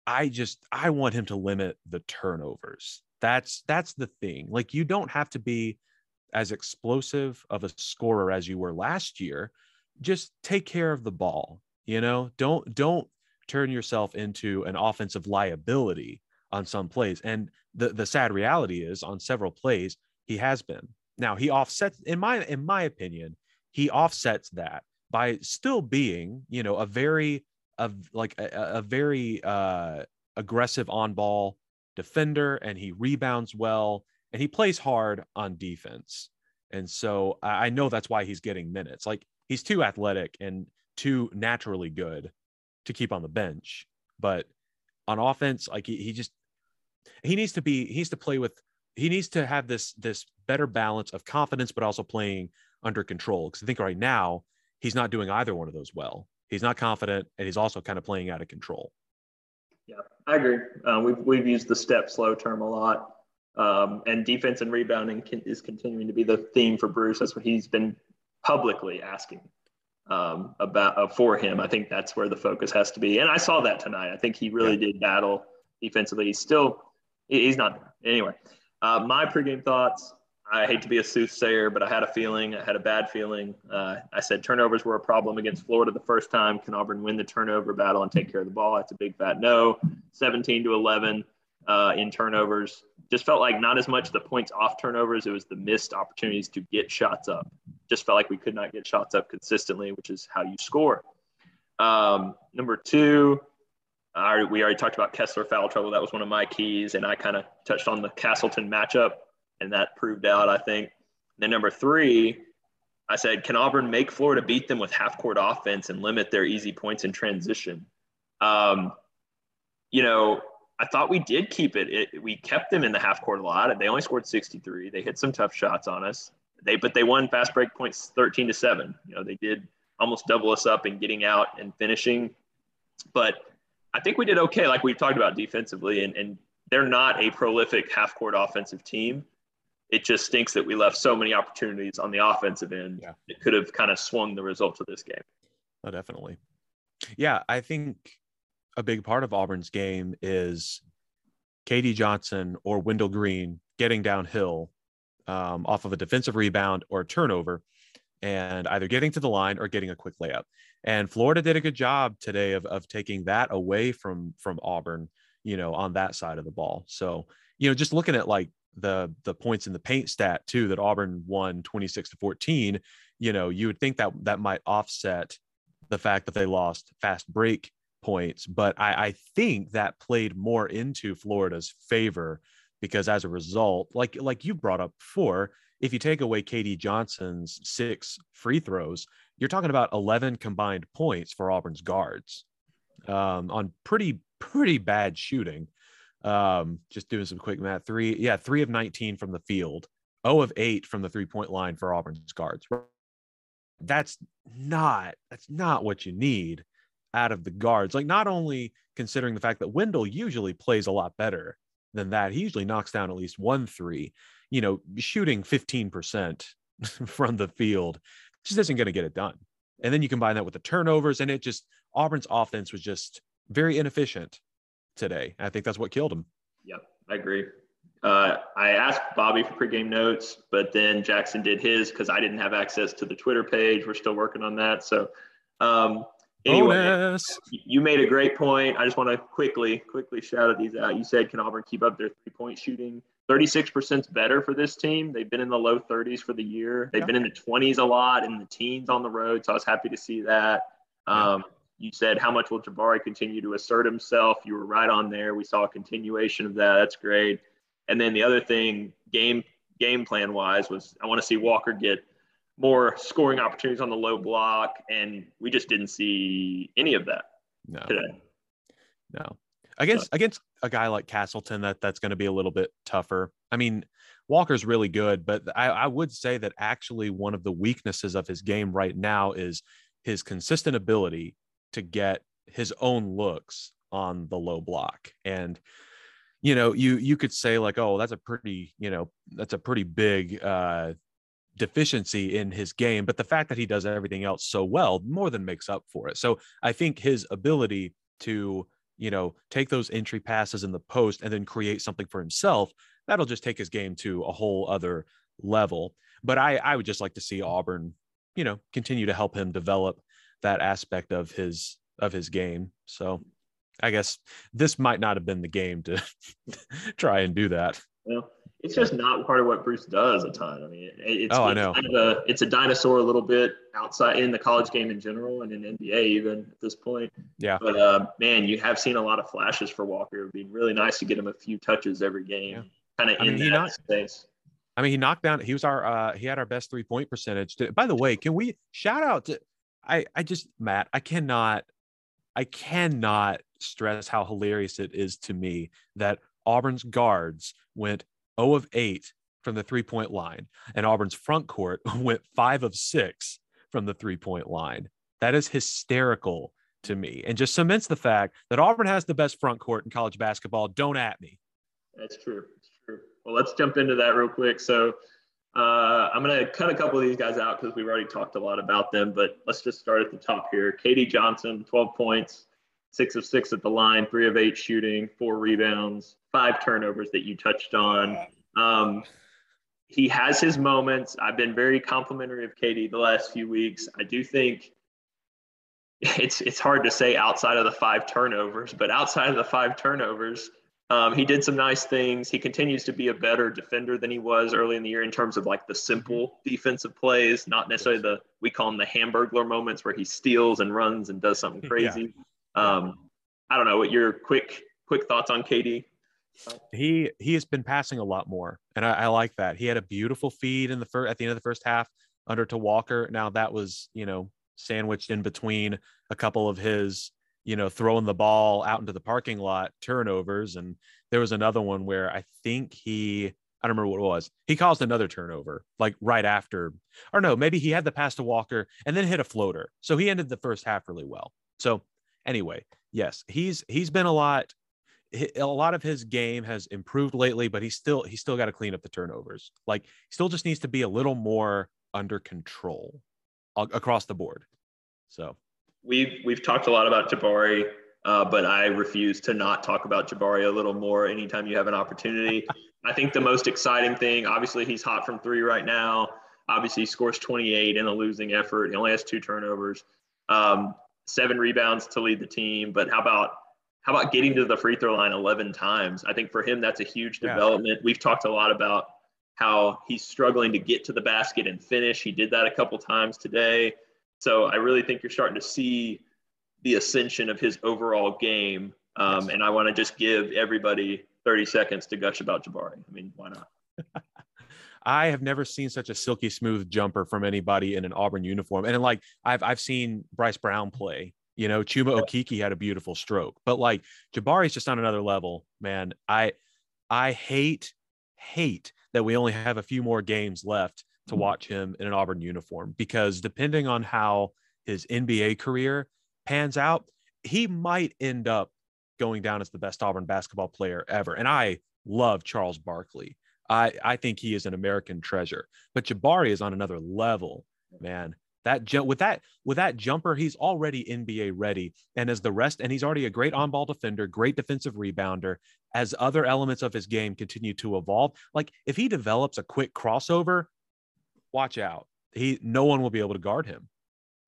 I just I want him to limit the turnovers. That's that's the thing. Like you don't have to be as explosive of a scorer as you were last year. Just take care of the ball. You know, don't don't turn yourself into an offensive liability on some plays. And the the sad reality is on several plays he has been. Now he offsets in my in my opinion, he offsets that by still being, you know, a very of like a, a very uh, aggressive on ball defender, and he rebounds well, and he plays hard on defense. And so I know that's why he's getting minutes. Like he's too athletic and too naturally good to keep on the bench. But on offense, like he, he just he needs to be he needs to play with he needs to have this this better balance of confidence, but also playing under control. Because I think right now he's not doing either one of those well. He's not confident, and he's also kind of playing out of control. Yeah, I agree. Uh, we've we've used the step slow term a lot, um, and defense and rebounding can, is continuing to be the theme for Bruce. That's what he's been publicly asking um, about uh, for him. I think that's where the focus has to be, and I saw that tonight. I think he really yeah. did battle defensively. He's still he's not there. Anyway, uh, my pregame thoughts. I hate to be a soothsayer, but I had a feeling. I had a bad feeling. Uh, I said turnovers were a problem against Florida the first time. Can Auburn win the turnover battle and take care of the ball? That's a big fat no. 17 to 11 uh, in turnovers. Just felt like not as much the points off turnovers. It was the missed opportunities to get shots up. Just felt like we could not get shots up consistently, which is how you score. Um, number two, we already talked about Kessler foul trouble. That was one of my keys, and I kind of touched on the Castleton matchup and that proved out, I think. Then number three, I said, can Auburn make Florida beat them with half court offense and limit their easy points in transition? Um, you know, I thought we did keep it. it. We kept them in the half court a lot. They only scored 63. They hit some tough shots on us. They, but they won fast break points 13 to seven. You know, they did almost double us up in getting out and finishing. But I think we did okay, like we've talked about defensively, and, and they're not a prolific half court offensive team it just stinks that we left so many opportunities on the offensive end. Yeah. It could have kind of swung the results of this game. Oh, definitely. Yeah, I think a big part of Auburn's game is KD Johnson or Wendell Green getting downhill um, off of a defensive rebound or a turnover and either getting to the line or getting a quick layup. And Florida did a good job today of, of taking that away from from Auburn, you know, on that side of the ball. So, you know, just looking at like the the points in the paint stat too that Auburn won 26 to 14, you know, you would think that that might offset the fact that they lost fast break points, but I, I think that played more into Florida's favor because as a result, like like you brought up before, if you take away KD Johnson's six free throws, you're talking about 11 combined points for Auburn's guards um, on pretty pretty bad shooting. Um, just doing some quick math. Three, yeah, three of 19 from the field, 0 of 8 from the three point line for Auburn's guards. That's not that's not what you need out of the guards. Like not only considering the fact that Wendell usually plays a lot better than that, he usually knocks down at least one three. You know, shooting 15% from the field just isn't going to get it done. And then you combine that with the turnovers, and it just Auburn's offense was just very inefficient today. I think that's what killed him. Yep, I agree. Uh, I asked Bobby for pregame notes, but then Jackson did his because I didn't have access to the Twitter page. We're still working on that. So, um, anyway, Bonus. you made a great point. I just want to quickly, quickly shout these out. You said, can Auburn keep up their three point shooting? 36% is better for this team. They've been in the low 30s for the year. They've yeah. been in the 20s a lot, in the teens on the road. So I was happy to see that. Um, yeah you said, how much will Jabari continue to assert himself? You were right on there. We saw a continuation of that. That's great. And then the other thing, game game plan wise, was I want to see Walker get more scoring opportunities on the low block, and we just didn't see any of that no. today. No, against so. against a guy like Castleton, that that's going to be a little bit tougher. I mean, Walker's really good, but I, I would say that actually one of the weaknesses of his game right now is his consistent ability to get his own looks on the low block. And you know you you could say like oh that's a pretty you know that's a pretty big uh deficiency in his game. But the fact that he does everything else so well more than makes up for it. So i think his ability to you know take those entry passes in the post and then create something for himself that'll just take his game to a whole other level. But i i would just like to see auburn you know continue to help him develop that aspect of his of his game. So I guess this might not have been the game to try and do that. Well, it's just not part of what Bruce does a ton. I mean, it's, oh, I know. Kind of a, it's a dinosaur a little bit outside in the college game in general and in NBA even at this point. Yeah. But uh, man, you have seen a lot of flashes for Walker. It would be really nice to get him a few touches every game, yeah. kind of in mean, that knocked, space. I mean, he knocked down. He was our. uh He had our best three point percentage. By the way, can we shout out to I I just Matt, I cannot I cannot stress how hilarious it is to me that Auburn's guards went 0 of 8 from the three point line and Auburn's front court went 5 of 6 from the three point line. That is hysterical to me and just cements the fact that Auburn has the best front court in college basketball. Don't at me. That's true. That's true. Well, let's jump into that real quick. So uh, I'm going to cut a couple of these guys out because we've already talked a lot about them, but let's just start at the top here. KD Johnson, 12 points, six of six at the line, three of eight shooting, four rebounds, five turnovers that you touched on. Um, he has his moments. I've been very complimentary of KD the last few weeks. I do think it's it's hard to say outside of the five turnovers, but outside of the five turnovers, um, he did some nice things. He continues to be a better defender than he was early in the year in terms of like the simple defensive plays, not necessarily the we call them the Hamburglar moments where he steals and runs and does something crazy. Yeah. Um, I don't know what your quick quick thoughts on KD. He he has been passing a lot more, and I, I like that. He had a beautiful feed in the first at the end of the first half under to Walker. Now that was you know sandwiched in between a couple of his you know, throwing the ball out into the parking lot turnovers. And there was another one where I think he, I don't remember what it was. He caused another turnover, like right after, or no, maybe he had the pass to Walker and then hit a floater. So he ended the first half really well. So anyway, yes, he's he's been a lot. A lot of his game has improved lately, but he's still he's still got to clean up the turnovers. Like he still just needs to be a little more under control uh, across the board. So we've we've talked a lot about Jabari. uh, but I refuse to not talk about Jabari a little more anytime you have an opportunity. I think the most exciting thing, obviously, he's hot from three right now. Obviously, he scores 28 in a losing effort. He only has two turnovers, um, seven rebounds to lead the team. But how about how about getting to the free throw line 11 times? I think for him, that's a huge Yeah. development. We've talked a lot about how he's struggling to get to the basket and finish. He did that a couple times today. So I really think you're starting to see the ascension of his overall game. Um, and I want to just give everybody 30 seconds to gush about Jabari. I mean, why not? I have never seen such a silky smooth jumper from anybody in an Auburn uniform. And like I've I've seen Bryce Brown play. You know, Chuma Okeke had a beautiful stroke, but like Jabari's just on another level, man. I I hate hate that we only have a few more games left to watch him in an Auburn uniform because depending on how his NBA career pans out, he might end up going down as the best Auburn basketball player ever. And I love Charles Barkley. I, I think he is an American treasure, but Jabari is on another level, man. That with that with that jumper, he's already NBA ready, and as the rest, and he's already a great on-ball defender, great defensive rebounder. As other elements of his game continue to evolve, like if he develops a quick crossover, watch out. He no one will be able to guard him.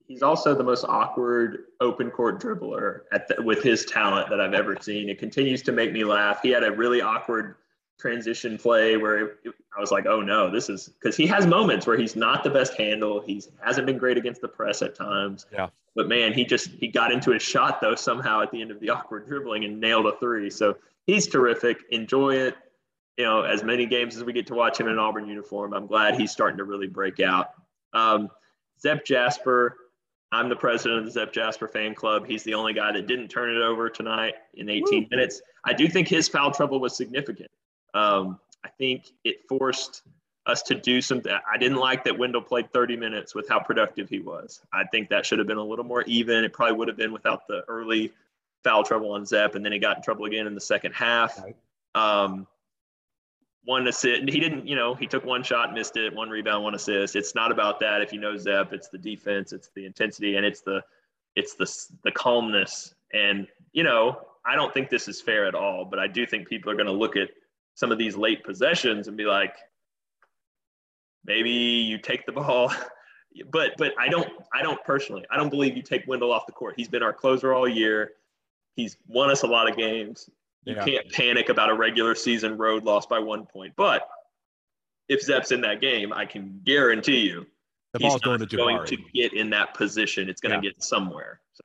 He's also the most awkward open court dribbler at the, with his talent that I've ever seen. It continues to make me laugh. He had a really awkward transition play where it, it- I was like, oh no, this is because he has moments where he's not the best handle. He's hasn't been great against the press at times. Yeah. But man, he just he got into his shot though somehow at the end of the awkward dribbling and nailed a three. So he's terrific. Enjoy it. You know, as many games as we get to watch him in an Auburn uniform, I'm glad he's starting to really break out. Um, Zep Jasper, I'm the president of the Zep Jasper fan club. He's the only guy that didn't turn it over tonight in 18 minutes. I do think his foul trouble was significant. Um, I think it forced us to do something. I didn't like that Wendell played 30 minutes with how productive he was. I think that should have been a little more even. It probably would have been without the early foul trouble on Zep, and then he got in trouble again in the second half. Um, one assist. He didn't, you know, he took one shot, missed it, one rebound, one assist. It's not about that. If you know Zep, it's the defense, it's the intensity, and it's the, it's the the calmness. And you know, I don't think this is fair at all. But I do think people are going to look at some of these late possessions and be like, maybe you take the ball. But but I don't I don't personally I don't believe you take Wendell off the court. He's been our closer all year. He's won us a lot of games. You Yeah. can't panic about a regular season road loss by one point. But if Zep's in that game, I can guarantee you The he's ball's going to going to get in that position. It's going to get somewhere. So,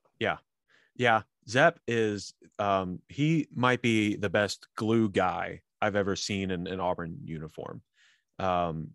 Yeah, Zep is um he might be the best glue guy I've ever seen in an Auburn uniform. Um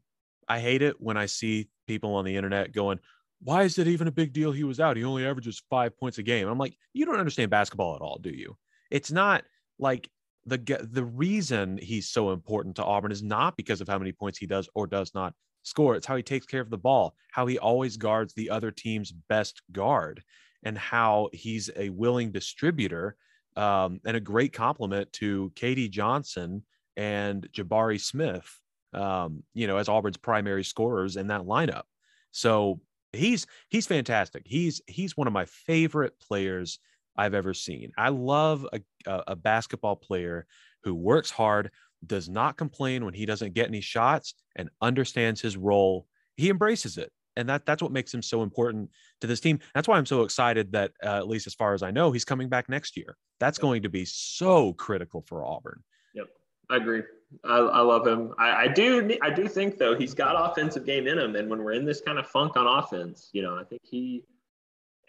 I hate it when I see people on the internet going, "Why is it even a big deal he was out? He only averages 5 points a game." I'm like, "You don't understand basketball at all, do you?" It's not like the the reason he's so important to Auburn is not because of how many points he does or does not score. It's how he takes care of the ball, how he always guards the other team's best guard and how he's a willing distributor um, and a great compliment to KD Johnson and Jabari Smith, um, you know, as Auburn's primary scorers in that lineup. So he's he's fantastic. He's he's one of my favorite players I've ever seen. I love a, a, basketball player who works hard, does not complain when he doesn't get any shots, and understands his role. He embraces it and that that's what makes him so important to this team. That's why I'm so excited that uh, at least as far as I know, he's coming back next year. That's going to be so critical for Auburn. Yep, I agree. I, I love him. I, I do. I do think though he's got offensive game in him, and when we're in this kind of funk on offense, you know, I think he.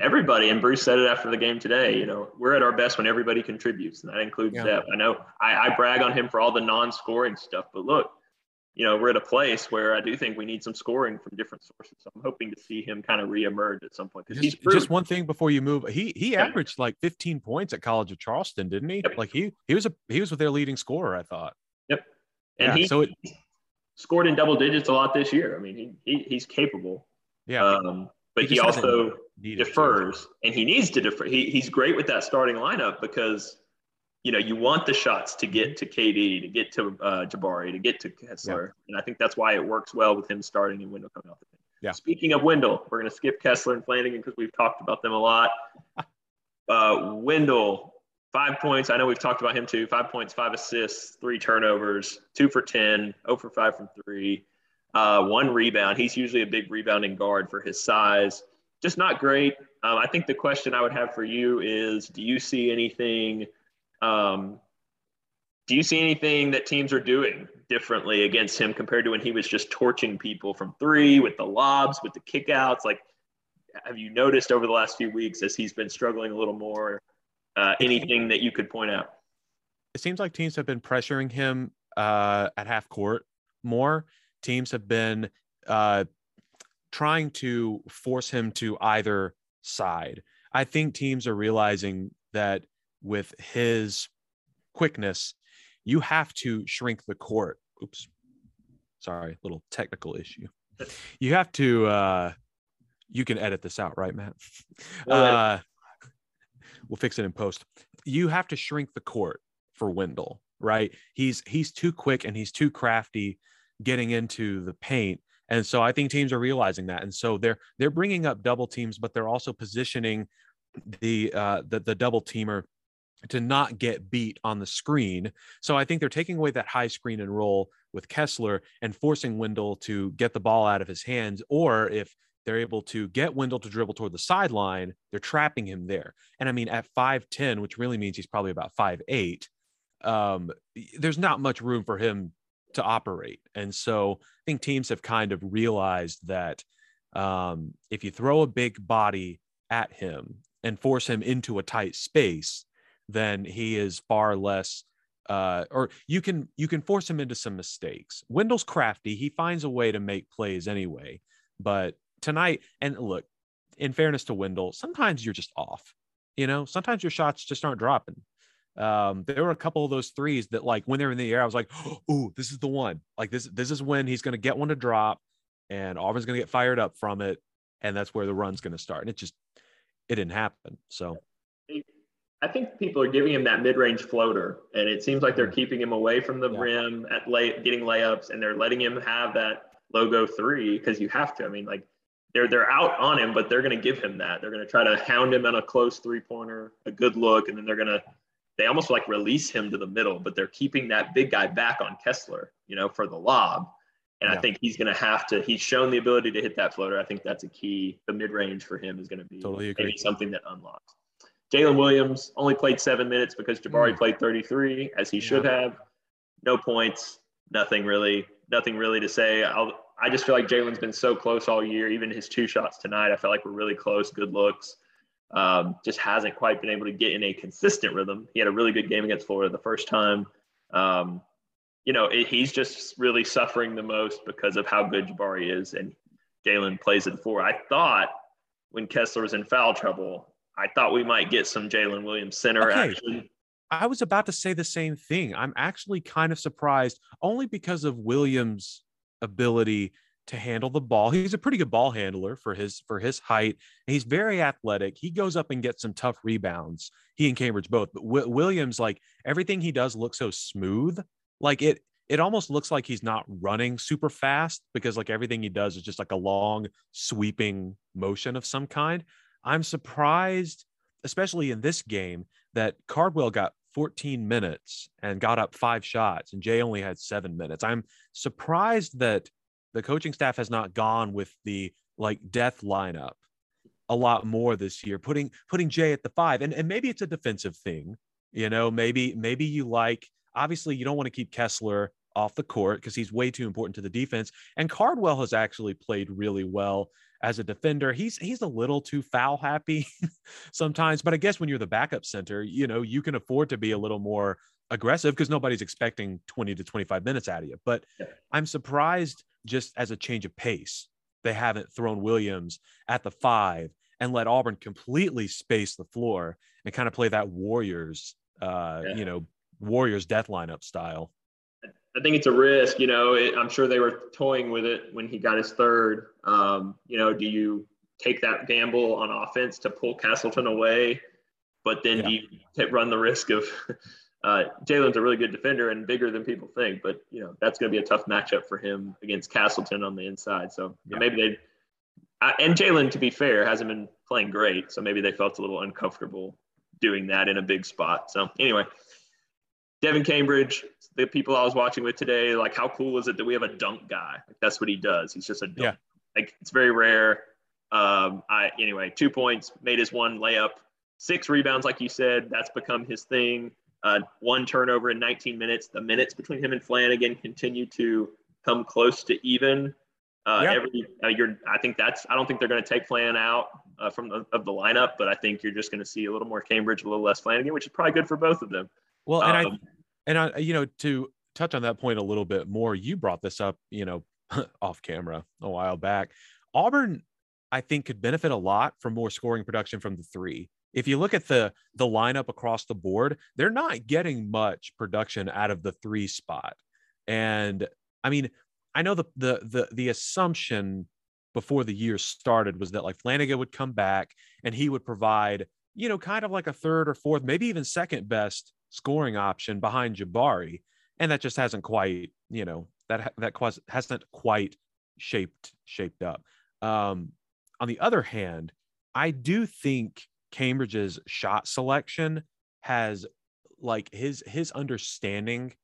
Everybody and Bruce said it after the game today. You know, we're at our best when everybody contributes, and that includes Yeah. I know I, I brag on him for all the non-scoring stuff, but look, you know, we're at a place where I do think we need some scoring from different sources. So I'm hoping to see him kind of reemerge at some point because he's Just, just one thing before you move, he he averaged like 15 points at College of Charleston, didn't he? Yep. Like he he was a he was with their leading scorer, I thought. Yep and yeah, he so it scored in double digits a lot this year. I mean, he, he he's capable. yeah, Um, but He he, also needed to. defers, and he needs to defer. He, he's great with that starting lineup because you know you want the shots to get to KD, to get to uh, Jabari, to get to Kessler, and I think that's why it works well with him starting and Wendell coming off the bench. Yeah. Speaking of Wendell, we're going to skip Kessler and Flanigan because we've talked about them a lot. Uh, Wendell, five points. I know we've talked about him too. Five points, five assists, three turnovers, two for 10, 0 for 5 from three, uh, one rebound. He's usually a big rebounding guard for his size. Just not great. Um, I think the question I would have for you is do you see anything? Um, do you see anything that teams are doing differently against him compared to when he was just torching people from three with the lobs, with the kickouts? Like, have you noticed over the last few weeks as he's been struggling a little more? Uh, anything that you could point out? It seems like teams have been pressuring him uh, at half court more. Teams have been uh, trying to force him to either side. I think teams are realizing that with his quickness, you have to shrink the court. Oops. Sorry, little technical issue. You have to uh you can edit this out, right, Matt? Uh we'll fix it in post. You have to shrink the court for Wendell, right? He's he's too quick and he's too crafty getting into the paint. And so I think teams are realizing that. And so they're they're bringing up double teams, but they're also positioning the uh the, the double teamer to not get beat on the screen. So I think they're taking away that high screen and roll with Kessler and forcing Wendell to get the ball out of his hands. Or if they're able to get Wendell to dribble toward the sideline, they're trapping him there. And I mean, at 5'10, which really means he's probably about 5'8, um, there's not much room for him to operate. And so I think teams have kind of realized that um, if you throw a big body at him and force him into a tight space, then he is far less uh, or you can you can force him into some mistakes. Wendell's crafty; he finds a way to make plays anyway. But tonight, and look, in fairness to Wendell, sometimes you're just off. You know, sometimes your shots just aren't dropping. Um, there were a couple of those threes that, like, when they're in the air, I was like, "Ooh, this is the one!" Like this, this is when he's going to get one to drop, and Auburn's going to get fired up from it, and that's where the run's going to start. And it just, it didn't happen. So I think people are giving him that mid-range floater, and it seems like they're keeping him away from the yeah. rim at lay, getting layups, and they're letting him have that logo three because you have to. I mean, like they're they're out on him, but they're going to give him that. They're going to try to hound him on a close three-pointer, a good look, and then they're going to they almost like release him to the middle, but they're keeping that big guy back on Kessler, you know, for the lob. And yeah. I think he's going to have to. He's shown the ability to hit that floater. I think that's a key. The mid-range for him is going to be totally maybe something that unlocks. Jaylin Williams only played seven minutes because Jabari mm. played 33, as he should have. No points, nothing really, nothing really to say. I'll, I just feel like Jaylin's been so close all year. Even his two shots tonight, I felt like we're really close, good looks. Um, just hasn't quite been able to get in a consistent rhythm. He had a really good game against Florida the first time. Um, you know, it, he's just really suffering the most because of how good Jabari is, and Jaylin plays it for. I thought when Kessler was in foul trouble, I thought we might get some Jaylin Williams center okay. action. I was about to say the same thing. I'm actually kind of surprised only because of Williams' ability to handle the ball. He's a pretty good ball handler for his for his height. He's very athletic. He goes up and gets some tough rebounds. He and Cambridge both. But w- Williams, like everything he does, looks so smooth. Like it, it almost looks like he's not running super fast because like everything he does is just like a long sweeping motion of some kind. I'm surprised, especially in this game, that Cardwell got 14 minutes and got up five shots, and Jay only had seven minutes. I'm surprised that the coaching staff has not gone with the like death lineup a lot more this year, putting putting Jay at the five. And, and maybe it's a defensive thing, you know, maybe maybe you like obviously you don't want to keep Kessler off the court because he's way too important to the defense. And Cardwell has actually played really well as a defender. He's he's a little too foul happy sometimes, but I guess when you're the backup center, you know, you can afford to be a little more aggressive because nobody's expecting 20 to 25 minutes out of you. But I'm surprised just as a change of pace, they haven't thrown Williams at the five and let Auburn completely space the floor and kind of play that Warriors, uh, yeah. you know, Warriors death lineup style. I think it's a risk. You know, it, I'm sure they were toying with it when he got his third. Um, you know, do you take that gamble on offense to pull Castleton away, but then yeah. do you run the risk of uh, Jaylin's a really good defender and bigger than people think, but you know that's going to be a tough matchup for him against Castleton on the inside. So yeah. maybe they and Jaylin, to be fair, hasn't been playing great, so maybe they felt a little uncomfortable doing that in a big spot. So anyway, Devan Cambridge, the people I was watching with today, like how cool is it that we have a dunk guy? Like that's what he does. He's just a dunk. Yeah. Like it's very rare. Um, I anyway, two points, made his one layup, six rebounds, like you said. That's become his thing. Uh, one turnover in 19 minutes. The minutes between him and Flanigan continue to come close to even. Uh, Yeah. Every uh, you're, I think that's. I don't think they're going to take Flan out uh, from the of the lineup, but I think you're just going to see a little more Cambridge, a little less Flanigan, which is probably good for both of them. Well, and I Um, and I, you know, to touch on that point a little bit more, you brought this up, you know, off camera a while back. Auburn, I think, could benefit a lot from more scoring production from the three. If you look at the the lineup across the board, they're not getting much production out of the three spot. And I mean, I know the the the the assumption before the year started was that like Flanigan would come back and he would provide, you know, kind of like a third or fourth, maybe even second best scoring option behind Jabari, and that just hasn't quite, you know, that that hasn't quite shaped shaped up. Um, on the other hand, I do think Cambridge's shot selection has like his his understanding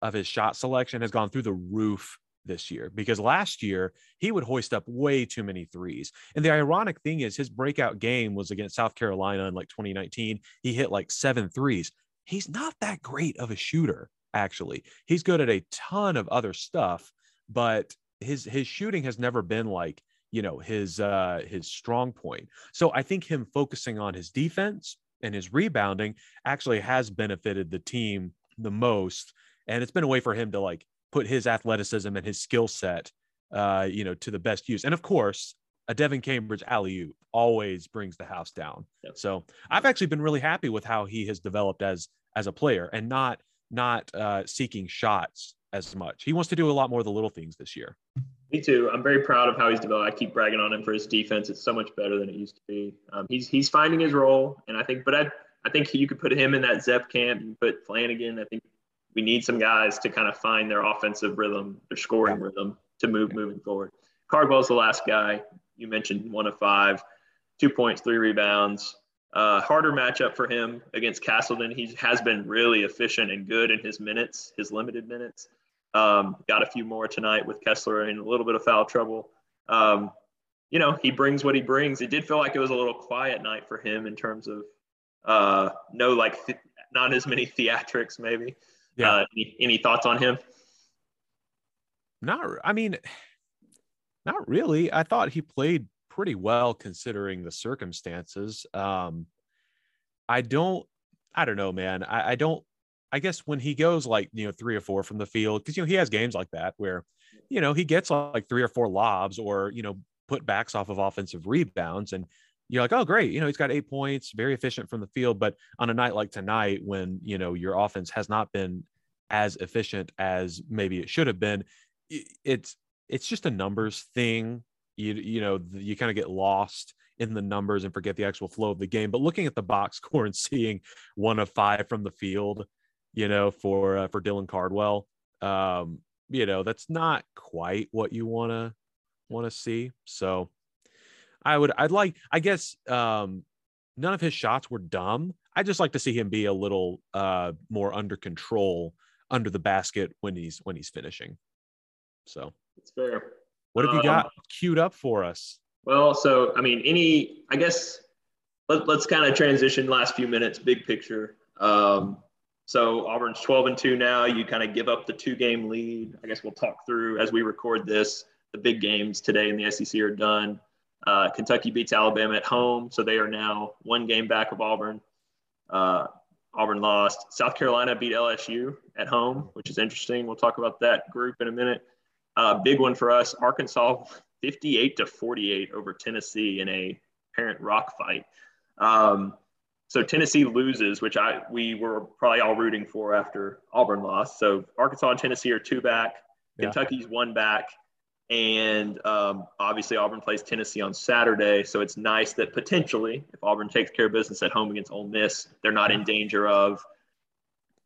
of his shot selection has gone through the roof this year because last year he would hoist up way too many threes. And the ironic thing is his breakout game was against South Carolina in like 2019. He hit like seven threes. He's not that great of a shooter, actually. He's good at a ton of other stuff, but his his shooting has never been like, you know, his uh his strong point. So I think him focusing on his defense and his rebounding actually has benefited the team the most. And it's been a way for him to like put his athleticism and his skill set, uh, you know, to the best use. And of course, a Devan Cambridge alley oop always brings the house down. Yep. So I've actually been really happy with how he has developed as as a player and not not uh, seeking shots as much. He wants to do a lot more of the little things this year. Me too. I'm very proud of how he's developed. I keep bragging on him for his defense. It's so much better than it used to be. Um, he's he's finding his role, and I think, but I I think you could put him in that Zep camp and put Flanigan. I think we need some guys to kind of find their offensive rhythm, their scoring rhythm to move moving forward. Cardwell's the last guy you mentioned, one of five, two points, three rebounds. Uh, harder matchup for him against Castleton. He has been really efficient and good in his minutes, his limited minutes. Um, got a few more tonight with Kessler in a little bit of foul trouble. Um, you know, he brings what he brings. It did feel like it was a little quiet night for him in terms of uh, no, like th- not as many theatrics, maybe. Yeah. Uh, any, any thoughts on him? Not, I mean, not really. I thought he played pretty well considering the circumstances. Um, I don't, I don't know, man. I, I don't, I guess when he goes like, you know, three or four from the field, because, you know, he has games like that where, you know, he gets like three or four lobs or, you know, put backs off of offensive rebounds. And you're like, oh, great. You know, he's got eight points, very efficient from the field. But on a night like tonight, when, you know, your offense has not been as efficient as maybe it should have been, it's, it's just a numbers thing. You, you know, you kind of get lost in the numbers and forget the actual flow of the game. But looking at the box score and seeing one of five from the field, you know, for uh, for Dylan Cardwell, um, you know, that's not quite what you want to want to see. So I would, I'd like, I guess, um, none of his shots were dumb. I just like to see him be a little uh more under control under the basket when he's when he's finishing. So It's fair. what have you Um, got queued up for us? Well, so I mean, any, I guess, let, let's kind of transition last few minutes, big picture. Um, so Auburn's 12 and 2 now. You kind of give up the two game lead. I guess we'll talk through as we record this. The big games today in the SEC are done. Uh, Kentucky beats Alabama at home, so they are now one game back of Auburn. Uh, Auburn lost. South Carolina beat LSU at home, which is interesting. We'll talk about that group in a minute. Uh, big one for us. Arkansas 58 to 48 over Tennessee in a parent rock fight. Um, so Tennessee loses, which I we were probably all rooting for after Auburn lost. So Arkansas and Tennessee are two back. Yeah. Kentucky's one back. And um, obviously, Auburn plays Tennessee on Saturday. So it's nice that potentially, if Auburn takes care of business at home against Ole Miss, they're not in danger of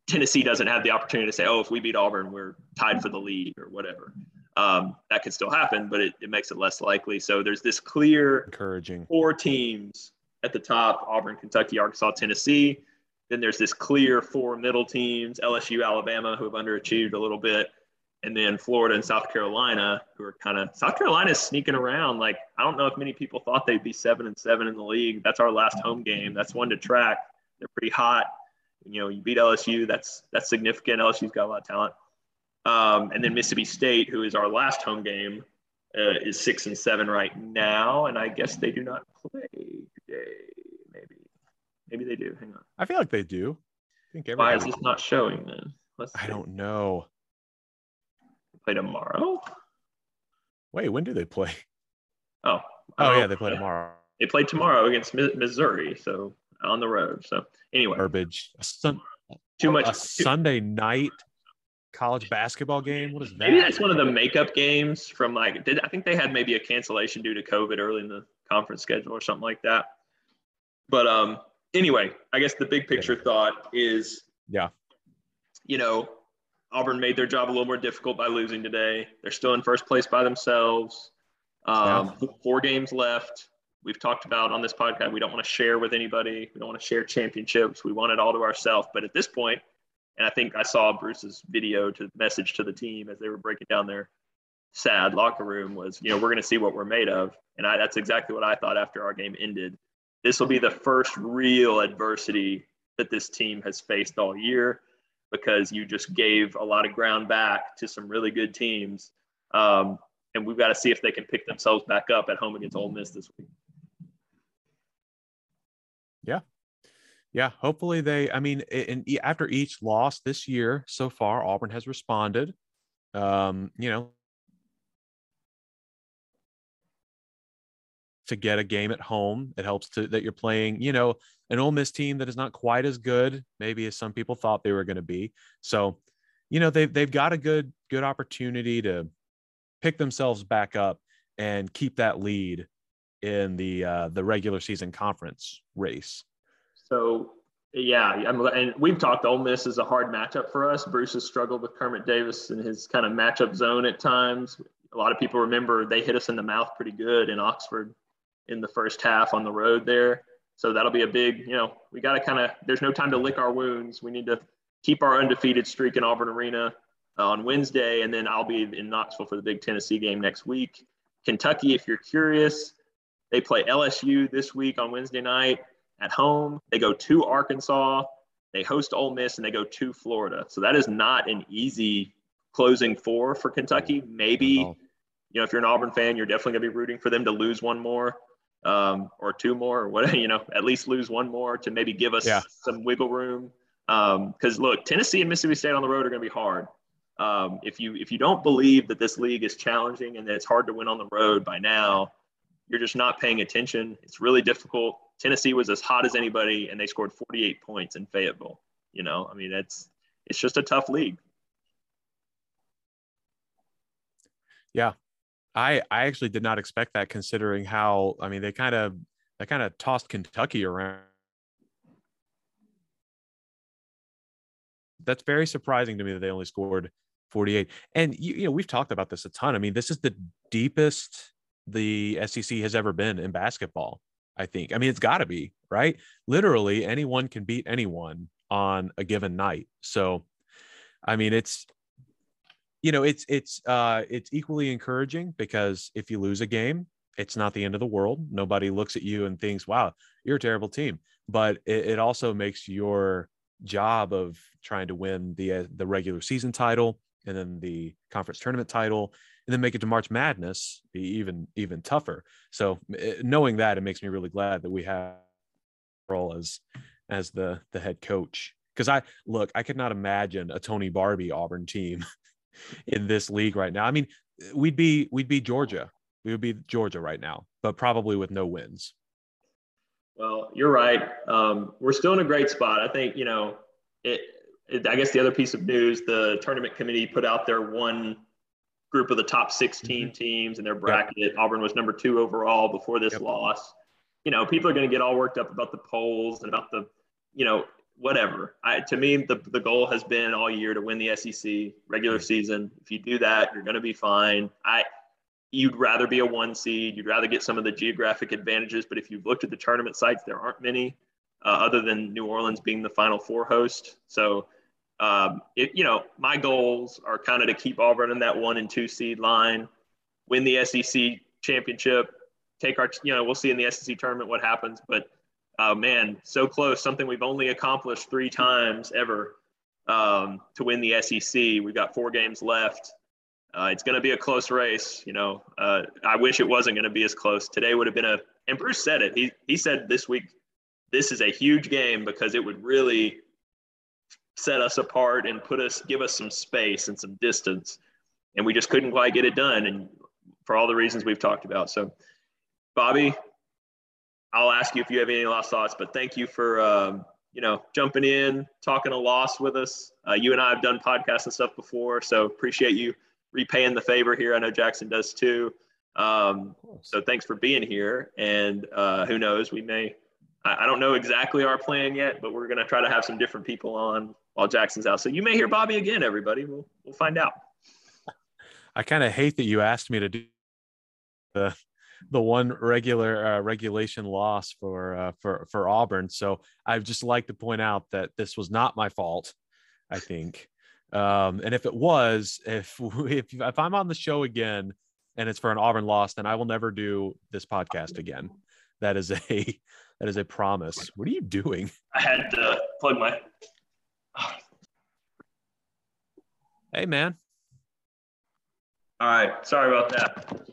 Tennessee doesn't have the opportunity to say, oh, if we beat Auburn, we're tied for the lead or whatever. Um, that could still happen, but it, it makes it less likely. So there's this clear Encouraging. four teams at the top: Auburn, Kentucky, Arkansas, Tennessee. Then there's this clear four middle teams: LSU, Alabama, who have underachieved a little bit, and then Florida and South Carolina, who are kind of South Carolina is sneaking around. Like I don't know if many people thought they'd be seven and seven in the league. That's our last home game. That's one to track. They're pretty hot. You know, you beat LSU. That's that's significant. LSU's got a lot of talent. Um, and then Mississippi State, who is our last home game, uh, is six and seven right now, and I guess they do not play Maybe, maybe they do. Hang on. I feel like they do. I think Why is this not showing then? Let's I see. don't know. play tomorrow. Wait, when do they play? Oh, Oh um, yeah, they play tomorrow. They play tomorrow against Mi- Missouri, so on the road. So anyway, Garbage. A, sun- too much. a too- Sunday night college basketball game. What is that? maybe that's one of the makeup games from like. Did I think they had maybe a cancellation due to COVID early in the conference schedule or something like that. But um, anyway, I guess the big picture thought is, Yeah. you know, Auburn made their job a little more difficult by losing today. They're still in first place by themselves. Um, Four games left. We've talked about on this podcast, we don't want to share with anybody. We don't want to share championships. We want it all to ourselves. But at this point, and I think I saw Bruce's video to message to the team as they were breaking down their sad locker room was, you know, we're going to see what we're made of. And I, that's exactly what I thought after our game ended. This will be the first real adversity that this team has faced all year because you just gave a lot of ground back to some really good teams. Um, and we've got to see if they can pick themselves back up at home against Ole Miss this week. Yeah, Yeah. hopefully they. I mean, in, e- after each loss this year so far, Auburn has responded. Um, you know, to get a game at home, it helps to that you're playing. You know, an Ole Miss team that is not quite as good, maybe as some people thought they were going to be. So, you know, they've they've got a good good opportunity to pick themselves back up and keep that lead in the uh, the regular season conference race. So yeah, I'm, and we've talked. Ole Miss is a hard matchup for us. Bruce has struggled with Kermit Davis in his kind of matchup zone at times. A lot of people remember they hit us in the mouth pretty good in Oxford in the first half on the road there. So that'll be a big, you know, we got to kind of. There's no time to lick our wounds. We need to keep our undefeated streak in Auburn Arena uh, on Wednesday, and then I'll be in Knoxville for the Big Tennessee game next week. Kentucky, if you're curious, they play LSU this week on Wednesday night at home. They go to Arkansas, they host Ole Miss, and they go to Florida. So that is not an easy closing four for Kentucky. Maybe, you know, if you're an Auburn fan, you're definitely going to be rooting for them to lose one more um, or two more or what, you know, at least lose one more to maybe give us Yeah. some wiggle room. Because look, Tennessee and Mississippi State on the road are going to be hard. Um, if you if you don't believe that this league is challenging and that it's hard to win on the road by now, you're just not paying attention. It's really difficult. Tennessee was as hot as anybody, and they scored 48 points in Fayetteville. You know, I mean, it's it's just a tough league. I I actually did not expect that considering how I mean they kind of they kind of tossed Kentucky around. That's very surprising to me that they only scored 48. And you, you know, we've talked about this a ton. I mean, this is the deepest the SEC has ever been in basketball, I think. I mean, it's got to be, right? Literally anyone can beat anyone on a given night. So I mean, it's you know it's it's uh it's equally encouraging because if you lose a game it's not the end of the world. Nobody looks at you and thinks wow you're a terrible team. But it, it also makes your job of trying to win the uh, the regular season title and then the conference tournament title and then make it to march madness be even even tougher. So eh, knowing that it makes me really glad that we have role as as the the head coach. Because i look i could not imagine a tony barbee auburn team in this league right now. I mean, we'd be we'd be Georgia. We would be Georgia right now, but probably with no wins. Well, you're right. Um, we're still in a great spot. I think you know it, it. I guess the other piece of news: the tournament committee put out their one group of the top 16 teams in their bracket. Auburn was number two overall before this Yep. loss. You know, people are going to get all worked up about the polls and about the, you know, whatever. I, to me, the, the goal has been all year to win the SEC regular season. If you do that, you're going to be fine. I, you'd rather be a one seed, you'd rather get some of the geographic advantages. But if you've looked at the tournament sites, there aren't many uh, other than New Orleans being the Final Four host. So, um, it, you know, my goals are kind of to keep Auburn in that one and two seed line, win the SEC championship, take our, you know, we'll see in the SEC tournament what happens. But uh, man, so close, something we've only accomplished three times ever um, to win the SEC. We've got four games left. Uh, it's going to be a close race. You know, uh, I wish it wasn't going to be as close. Today would have been a, and Bruce said it. He, he said this week, this is a huge game because it would really set us apart and put us, give us some space and some distance. And we just couldn't quite get it done. And for all the reasons we've talked about. So, Bobby, I'll ask you if you have any last thoughts, but thank you for, um, you know, jumping in, talking a loss with us. Uh, you and I have done podcasts and stuff before, so appreciate you repaying the favor here. I know Jackson does too. Um, so thanks for being here. And uh, who knows, we may, I, I, don't know exactly our plan yet, but we're going to try to have some different people on while Jackson's out. So you may hear Bobby again, everybody. We'll, we'll find out. I kind of hate that you asked me to do the the one regular uh, regulation loss for uh, for for Auburn. So I'd just like to point out that this was not my fault. I think um, and if it was, if, if if I'm on the show again and it's for an Auburn loss, then I will never do this podcast again. That is a that is a promise. What are you doing? I had to plug my. Hey man. All right, sorry about that.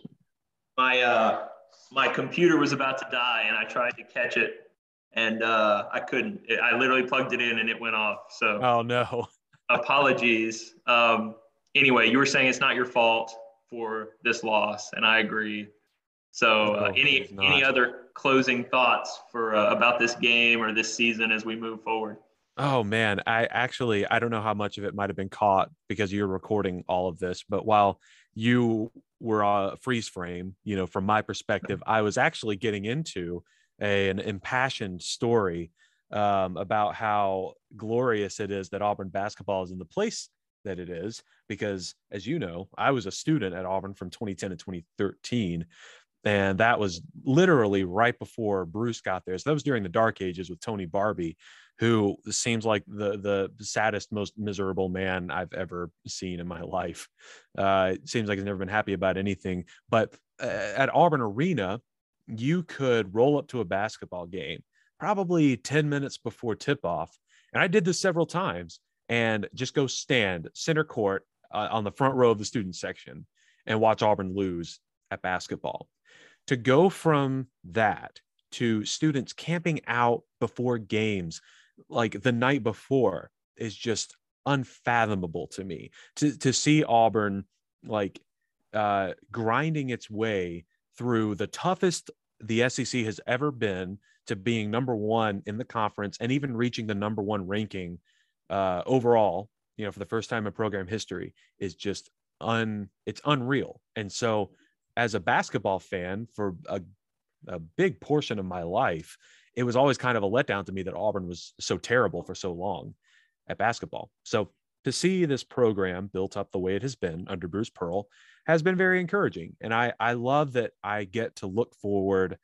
My uh, my computer was about to die, and I tried to catch it, and uh, I couldn't. I literally plugged it in, and it went off. So. Oh no apologies. Um, anyway, you were saying it's not your fault for this loss, and I agree. So, uh, any any other closing thoughts for uh, about this game or this season as we move forward? Oh man, I actually I don't know how much of it might have been caught because you're recording all of this, but while you were a freeze frame, you know, from my perspective, I was actually getting into a, an impassioned story um, about how glorious it is that Auburn basketball is in the place that it is. Because, as you know, I was a student at Auburn from 2010 to 2013. And that was literally right before Bruce got there. So that was during the dark ages with Tony Barbee, who seems like the the saddest, most miserable man I've ever seen in my life. Uh, seems like he's never been happy about anything. But uh, at Auburn Arena, you could roll up to a basketball game probably 10 minutes before tip off. And I did this several times and just go stand center court uh, on the front row of the student section and watch Auburn lose at basketball. To go from that to students camping out before games like the night before is just unfathomable to me. To, to see Auburn like uh, grinding its way through the toughest the SEC has ever been to being number one in the conference and even reaching the number one ranking uh, overall, you know, for the first time in program history is just un it's unreal. And so as a basketball fan for a, a big portion of my life, it was always kind of a letdown to me that Auburn was so terrible for so long at basketball. So to see this program built up the way it has been under Bruce Pearl has been very encouraging. And I, I love that I get to look forward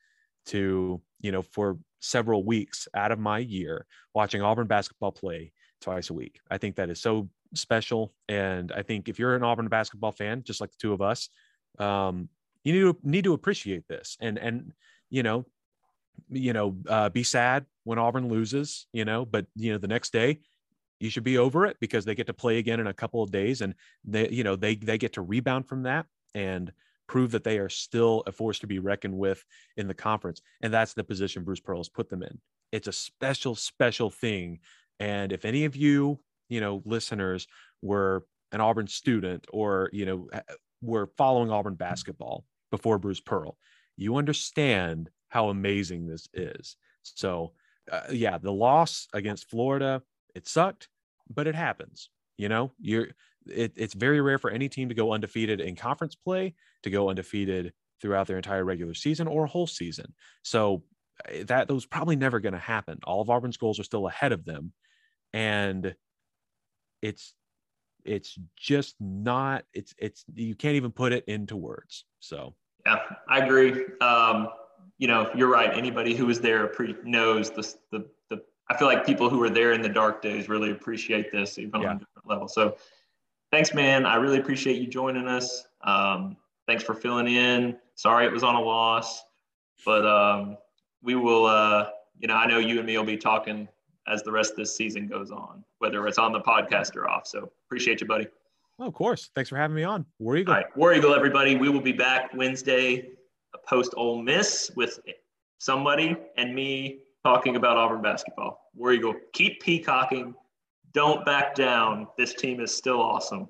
to, you know, for several weeks out of my year watching Auburn basketball play twice a week. I think that is so special. And I think if you're an Auburn basketball fan, just like the two of us, um, you need to need to appreciate this and and you know, you know, uh, be sad when Auburn loses, you know, but you know, the next day you should be over it because they get to play again in a couple of days and they, you know, they they get to rebound from that and prove that they are still a force to be reckoned with in the conference. And that's the position Bruce Pearl has put them in. It's a special, special thing. And if any of you, you know, listeners were an Auburn student or, you know, were following Auburn basketball before Bruce Pearl, you understand how amazing this is. So, uh, yeah, the loss against Florida, it sucked, but it happens. You know, you're it, it's very rare for any team to go undefeated in conference play, to go undefeated throughout their entire regular season or whole season. So eh, that those probably never going to happen. All of Auburn's goals are still ahead of them, and it's it's just not. It's it's you can't even put it into words. So yeah, I agree. Um, you know, you're right. Anybody who was there pre- knows the, the the. I feel like people who were there in the dark days really appreciate this, even Yeah. on a different level. So, thanks, man. I really appreciate you joining us. Um, thanks for filling in. Sorry it was on a loss, but um, we will. Uh, you know, I know you and me will be talking as the rest of this season goes on, whether it's on the podcast or off. So, appreciate you, buddy. oh, of course. Thanks for having me on. War Eagle. All right, War Eagle, everybody. We will be back Wednesday, post Ole Miss, with somebody and me talking about Auburn basketball. War Eagle, keep peacocking. Don't back down. This team is still awesome.